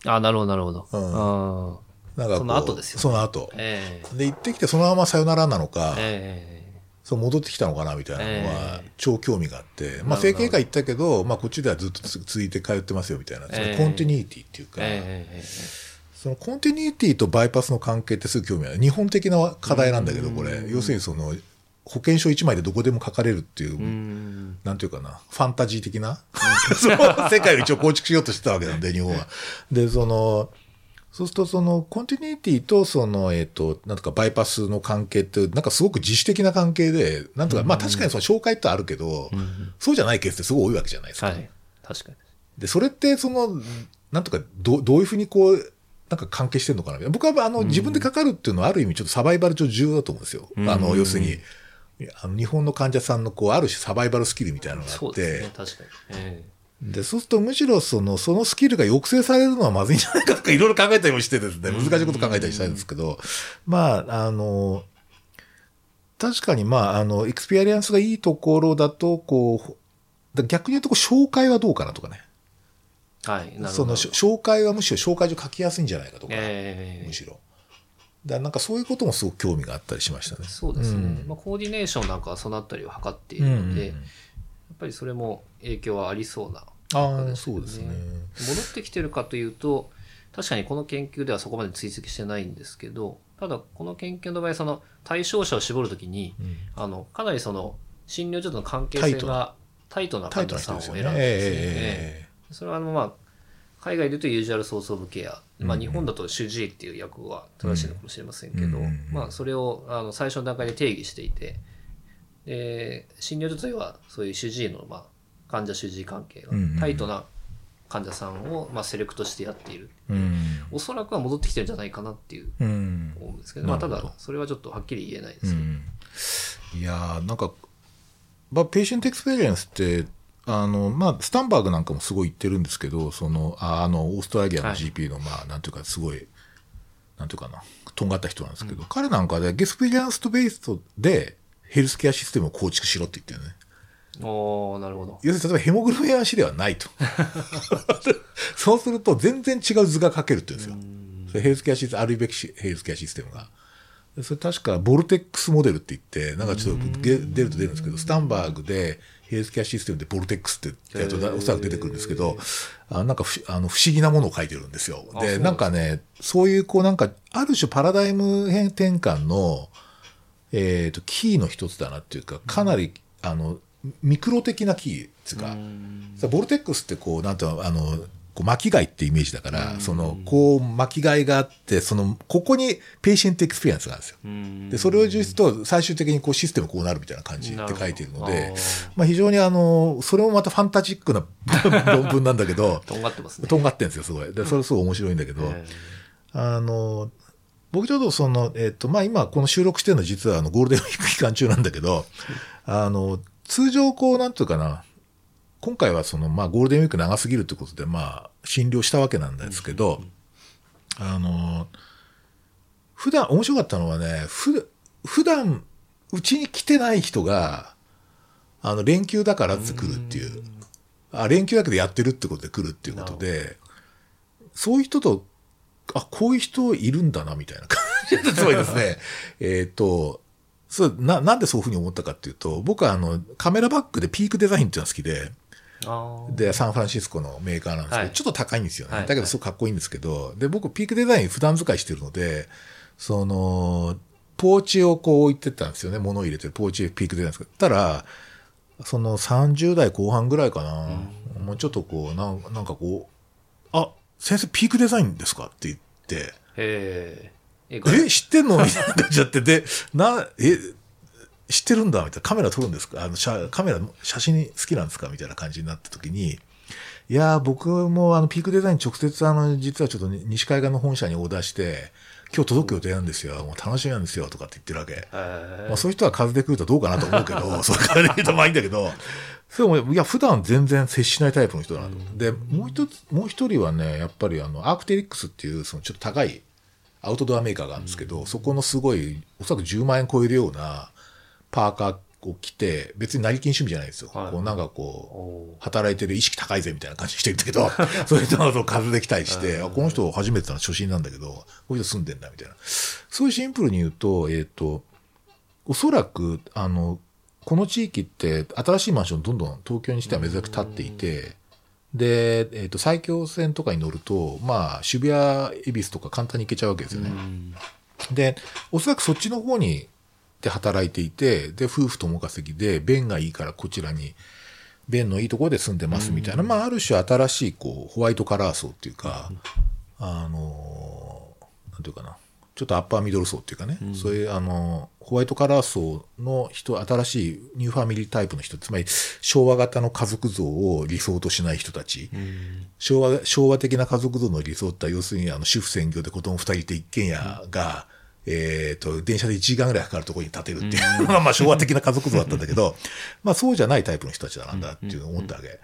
あなるほど、なるほど。うんあなんかその後ですよねその後あ。えで、行ってきてそのままさよならなのか、ええそう戻ってきたのかなみたいなのはええ超興味があって、まあなるほど整形外行ったけど、まあこっちではずっとつ続いて通ってますよみたいな、ええ continuity っていうか、えええその continuity とバイパスの関係ってすごく興味ある。日本的な課題なんだけど、これ。要するにその、保険証1枚でどこでもかかれるっていう、えうん。なんていうかな、ファンタジー的な、[LAUGHS] その世界を一応構築しようとしてたわけなんで、日本は。で、その、そうすると、その、 continuity と、その、えっ、と、なんとかバイパスの関係って、なんかすごく自主的な関係で、なんとか、まあ確かにその紹介ってあるけど、そうじゃないケースってすごい多いわけじゃないですか。はい。確かに。で、それって、その、なんとか、どうどういうふうにこう、なんか関係してるのかな？みたいな僕は、あの、自分でかかるっていうのは、ある意味ちょっとサバイバル上重要だと思うんですよ。あの、要するに、あの日本の患者さんのこうある種サバイバルスキルみたいなのがあってそうですね、確かに。えでそうするとむしろそのそのスキルが抑制されるのはまずいんじゃないかとかいろいろ考えたりもしてですね。難しいこと考えたりしたんですけど。まああの確かにまああの experience がいいところだとこうだ逆に言うとこう紹介はどうかなとかね。えはい、なるほど。そのし紹介はむしろ紹介状書きやすいんじゃないかとか、ええ。むしろ。だなんかそういうこともすごく興味があったりしましたね。そうですね、うん。まあ、 coordination なんかはそのあたりを図っているので、やっぱりそれも影響はありそうなああそうですね。戻ってきてるかというと確かにこの研究ではそこまで追跡してないんですけどただこの研究の場合その対象者を絞るときに、うん。あのかなりその診療所との関係性がタイトな。患者。さんを選んでですね、えそれはあのまあ海外でいうとユージュアルソースオブケア、まあ、うん。日本だと主治医っていう役が正しいのかもしれませんけど、うん。まあ、それをあの最初の段階で定義していてで診療所というのはそういう主治医の、まあ、患者主治医関係がうんうんタイトな患者さんを、まあ、セレクトしてやっているえう。ん。おそらくは戻ってきてるんじゃないかなっていううん。思うんですけど、まあ、ただそれはちょっとはっきり言えないでうすね、ん、いやーなんか、まあ、 patient experience ってあの、まあ、スタンバーグなんかもすごい言ってるんですけどそのああのオーストラリアのはい。GP の、まあなんていうかすごいなんていうかなとんがった人なんですけど、彼なんかで experience based でヘルスケアシステムを構築しろって言ってるね。おーなるほど要するに例えばヘモグロビン A1C ではないと。[LAUGHS] そうすると全然違う図が書けるって言うんですよ。ヘルスケアシステム、あるべきしヘルスケアシステムが。でそれ確か vortex model って言って、なんかちょっとげ出ると出るんですけど、スタンバーグでヘルスケアシステムで vortex ってやるとおそらく出てくるんですけど、あなんかふあの不思議なものを書いてるんですよ。で、なんかね、そういうこうなんか、ある種パラダイム変転換の、えっ、と、キーの一つだなっていうか、かなり、あの、ミクロ的なキーっていうか、さ vortex ってこう、なんていうの、あの、こう巻き貝ってイメージだから、その、こう巻き貝があって、その、ここに patient experience があるんですよ。うん。で、それを重視すると、最終的にこうシステムこうなるみたいな感じって書いているのでまあ非常にあの、それもまたファンタジックな [LAUGHS] 論文なんだけど、とんがってますね。とんがってんですよ、すごい。で、それすごい面白いんだけど、え。あの、僕ちょうどその、えっ、と、まあ今この収録してるのは実はあのゴールデンウィーク期間中なんだけど、あの、通常こう、なんていうかな、今回はその、まあゴールデンウィーク長すぎるってことで、まあ診療したわけなんですけど、あの、普段、面白かったのはね、ふ、普段、うちに来てない人が、あの、連休だからって来るっていう、あ、連休だけどやってるってことで来るっていうことで、そういう人と、あ、こういう人いるんだな、みたいな感じで、つまりですね、[LAUGHS] えっと、そう、な、なんでそういうふうに思ったかっていうと、僕はあの、カメラバッグでピークデザインっていうのが好きで、で、サンフランシスコのメーカーなんですけど、はい。ちょっと高いんですよね。はい。だけど、すごくかっこいいんですけど、で、僕、ピークデザイン普段使いしてるので、その、ポーチをこう置いてったんですよね。物を入れてる。ポーチピークデザインですたら、その30代後半ぐらいかな。もうちょっとこう、なんなんかこう、あ、先生ピークデザインですか？って言って、へえ。え、知ってんの？[LAUGHS] みたいな感じになって、で、な、え、知ってるんだ？みたいな。カメラ撮るんですか？あの、写カメラ、写真好きなんですか？みたいな感じになった時に、いやー、僕もあの、ピークデザイン直接あの、実はちょっと西海岸の本社にオーダーして、今日届く予定なんですよ。もう楽しみなんですよ。とかって言ってるわけ。へまあ、そういう人は数で来るとどうかなと思うけど、[LAUGHS] それからで言うとまあいいんだけど、それも、いや、普段全然接しないタイプの人だなと。で、もう一つ、もう一人はね、やっぱりあの、アークテリックスっていう、そのちょっと高いアウトドアメーカーがあるんですけど、そこのすごい、おそらく10万円超えるようなパーカーを着て、別に成金趣味じゃないですよ。はいこうなんかこう、お働いてる意識高いぜみたいな感じしてるんだけど、[LAUGHS] そういう人と数で来たりして、あこの人初めての初心なんだけど、こういう人住んでんだみたいな。そういうシンプルに言うと、えっ、と、おそらく、あの、この地域って新しいマンションどんどん東京にしては珍しく建っていて、で、えっ、と、埼京線とかに乗ると、まあ、渋谷、恵比寿とか簡単に行けちゃうわけですよね。で、おそらくそっちの方に、で働いていて、で、夫婦共稼ぎで、便がいいからこちらに、便のいいところで住んでますみたいな、まあ、ある種新しい、こう、ホワイトカラー層っていうか、あの、なんていうかな、ちょっとアッパーミドル層っていうかね、そういう、あの、ホワイトカラー層の人、新しいニューファミリータイプの人、つまり昭和型の家族像を理想としない人たち、昭和、昭和的な家族像の理想って要するにあの主婦専業で子供二人いて一軒家がえっ、と、電車で1時間ぐらいかかるところに建てるっていう、[LAUGHS] まあまあ昭和的な家族像だったんだけど、[LAUGHS] まあそうじゃないタイプの人たちなんだっていうのを思ったわけ。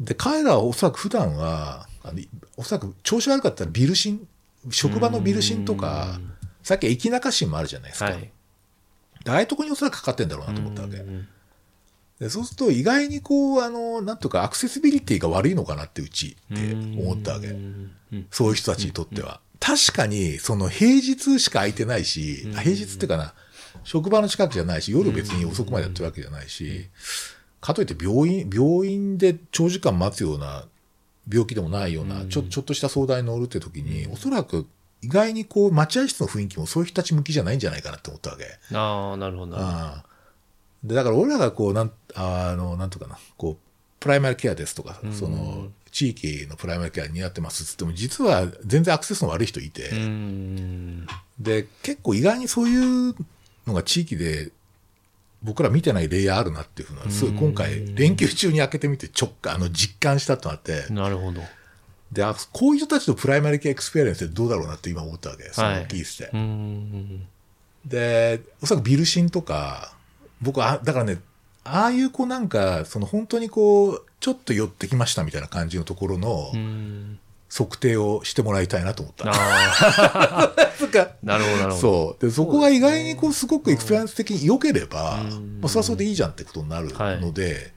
で、彼らはおそらく普段は、あのおそらく調子悪かったらビルシン、職場のビルシンとか、さっき駅中シンもあるじゃないですか。はい。でああいうとこにおそらくかかってんだろうなと思ったわけ。うんでそうすると意外にこう、あの、なんとかアクセシビリティが悪いのかなってうちって思ったわけ。そういう人たちにとっては。確かに、その平日しか空いてないし、あ平日っていうかな、職場の近くじゃないし、夜別に遅くまでやってるわけじゃないし、かといって病院、病院で長時間待つような病気でもないような、ちょ、ちょっとした相談に乗るって時に、おそらく意外にこう、待合室の雰囲気もそういう人たち向きじゃないんじゃないかなって思ったわけ。ああ、なるほどなで、だから俺らがこう、なん、あの、なんとかな、こう、プライマリケアですとか、その、地域のプライマリケアになってますっつっても、実は全然アクセスの悪い人いて、うん。で、結構意外にそういうのが地域で、僕ら見てないレイヤーあるなっていうふうな、すごい今回、連休中に開けてみて直感、あの、実感したとなって、なるほど。で、あこういう人たちのプライマリケア experience ってどうだろうなって今思ったわけ。その聞いてて。うん。で、おそらくビル診とか、僕は、だからね、ああいうこうなんか、その本当にこう、ちょっと寄ってきましたみたいな感じのところのうん。測定をしてもらいたいなと思った。[LAUGHS] なるほど、なるほど。そう。で、そこが意外にこう、すごく experience 的に良ければ、うんまあ、それはそれでいいじゃんってことになるので、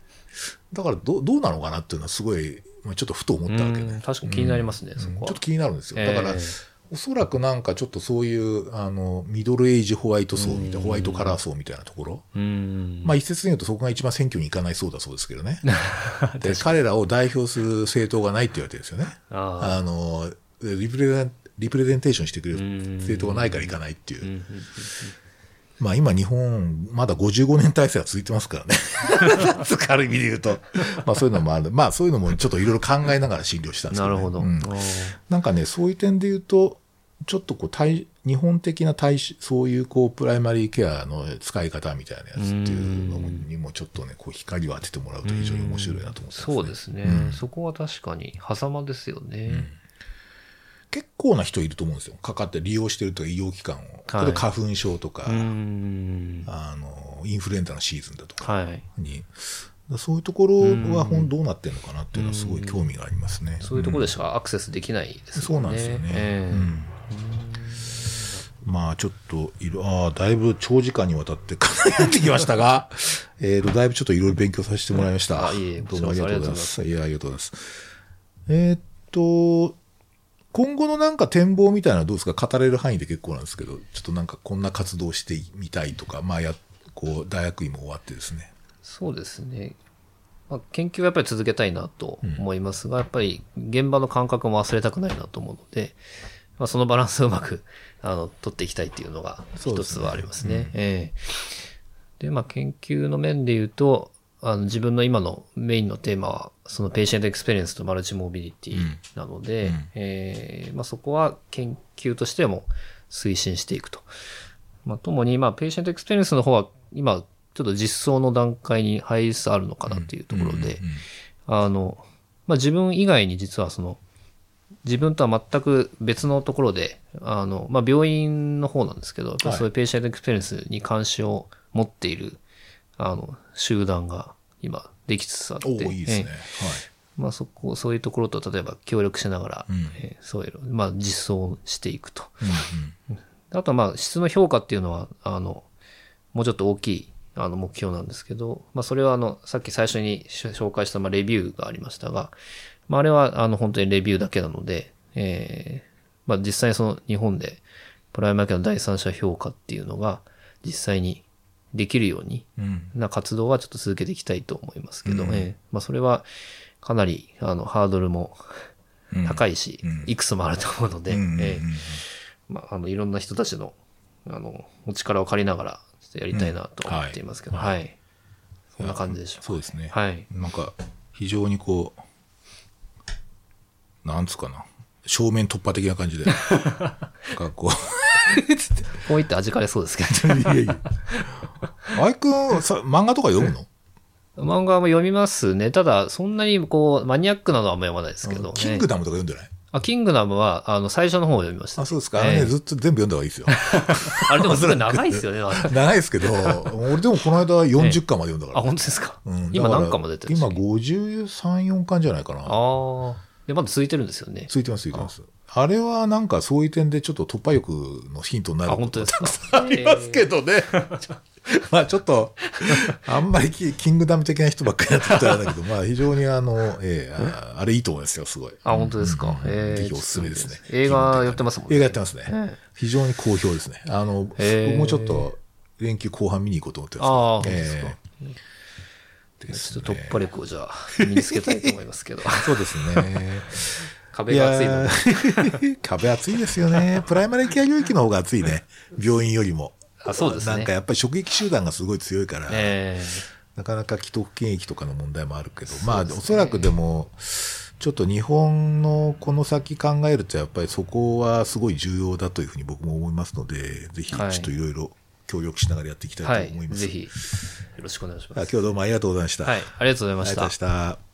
だからど、どうなのかなっていうのはすごい、まあちょっとふと思ったわけね。うん確かに気になりますね、そこは。ちょっと気になるんですよ。だから、ええおそらくなんかちょっとそういう、あの、ミドルエイジホワイト層みたいな、ホワイトカラー層みたいなところ。うん。まあ一説に言うとそこが一番選挙に行かないそうだそうですけどね。[LAUGHS] で、彼らを代表する政党がないって言われてるんですよね。ああの、リプレゼン、リプレゼンテーションしてくれうんる政党がないから行かないっていう。うんうんまあ今日本、まだ55年体制は続いてますからね。[LAUGHS] 軽い意味で言うと。まあそういうのもある。まあそういうのもちょっといろいろ考えながら診療したんですけど、ね。なるほど。うんなんかね、そういう点で言うと、ちょっとこう、対日本的な対し、そういうこう、プライマリーケアの使い方みたいなやつっていうのにもちょっとね、こう、光を当ててもらうと非常に面白いなと思ってます、そうですね、そこは確かに、狭間ですよね。結構な人いると思うんですよ。かかって利用してるとか医療機関を。はい花粉症とか、うん。あの、インフルエンザのシーズンだとかはい。に、そういうところはほんどうなってるのかなっていうのはすごい興味がありますね。そういうところでしかアクセスできないですもね。そうんなんですよね。ええうんまあちょっといろ、ああ、だいぶ長時間にわたって考えてきましたが、[LAUGHS] えっと、だいぶちょっといろいろ勉強させてもらいました。あいえいえどうもありがとうございま。こちらこそいや、ありがとうございます。えーっと、今後のなんか展望みたいなのはどうですか？語れる範囲で結構なんですけど、ちょっとなんかこんな活動してみたいとか、まあや、こう、大学院も終わってですね。そうですね。まあ、研究はやっぱり続けたいなと思いますが、やっぱり現場の感覚も忘れたくないなと思うので、まあ、そのバランスをうまく、[LAUGHS] あの、取っていきたいっていうのが一つはありますね。ええで、まあ、研究の面で言うと、あの自分の今のメインのテーマは、その patient experience と multimorbidity なので、うん。ええまあ、そこは研究としても推進していくと。まあ、ともに、まあ、 patient experience の方は、今、ちょっと実装の段階に入りつつあるのかなっていうところで、あの、まあ、自分以外に実はその、自分とは全く別のところで、あの、まあ、病院の方なんですけど、そういう patient experience に関心を持っている、あの、集団が今できつつあって、いいですね。ええまあ、そこ、そういうところと例えば協力しながら、うんえーそういうの、まあ、実装していくと。はい。うんうんあとはまあ質の評価っていうのは、あの、もうちょっと大きいあの目標なんですけど、まあそれはあの、さっき最初にし紹介したまあレビューがありましたが、まああれはあの本当にレビューだけなので、えーまあ実際にその日本でプライマーケの第三者評価っていうのが実際にできるようにうん。な活動はちょっと続けていきたいと思いますけど、うん。えーまあそれはかなりあのハードルもうん。高いし、うん。いくつもあると思うので、えーまあ、あの、いろんな人たちの、あの、お力を借りながら、ちょっとやりたいなと思っていますけど、うんはい。そんな感じでしょうか。そうですね。はい。なんか、非常にこう、なんつうかな、正面突破的な感じで、[LAUGHS] なんかここ [LAUGHS] ういって味かれそうですけど、う、いやいや。あいくん、さ漫画とか読むの？漫画も読みますね。ただ、そんなにこう、マニアックなのはあんま読まないですけど、キングダムとか読んでない？あ、キングダムは、あの、最初の方を読みました。あ、そうですか。あのね、ええずっと全部読んだ方がいいですよ。[LAUGHS] あれでもすごい長いですよね。あ [LAUGHS] 長いですけど、俺でもこの間40巻まで読んだから、本当ですか？うん今何巻も出てるんです今か53、4巻じゃないかな。ああ。で、まだ続いてるんですよね。ついてます、ついてます。あれはなんかそういう点でちょっと突破力のヒントになあ、る本当ですか？ありますけどね。[LAUGHS] まあちょっと、あんまりキキングダム的な人ばっかりやってたらだけど、まあ非常にあの、ええああれいいと思いますよ、すごい。あ、本当ですか？えーぜひおすすめですね映画やってますもんね。映画やってますね。え非常に好評ですね。あの、僕もちょっと連休後半見に行こうと思ってます。ああ、本当ですか？ちょっと突破力をじゃあ、身につけたいと思いますけど。[LAUGHS] そうですね。壁が厚いので。ー [LAUGHS] 壁厚いですよね。プライマリケア領域の方が厚いね。病院よりも。あそうですねなんかやっぱり職域集団がすごい強いから、えなかなか既得権益とかの問題もあるけど、まあ、おそらくでも、ちょっと日本のこの先考えると、やっぱりそこはすごい重要だというふうに僕も思いますので、ぜひ、ちょはいっといろいろ協力しながらやっていきーはいたいと思い。ます。ぜひ、よろしくお願いします。あ今日どうもありがとうございました。はい、ありがとうございましたありがとうございま。した。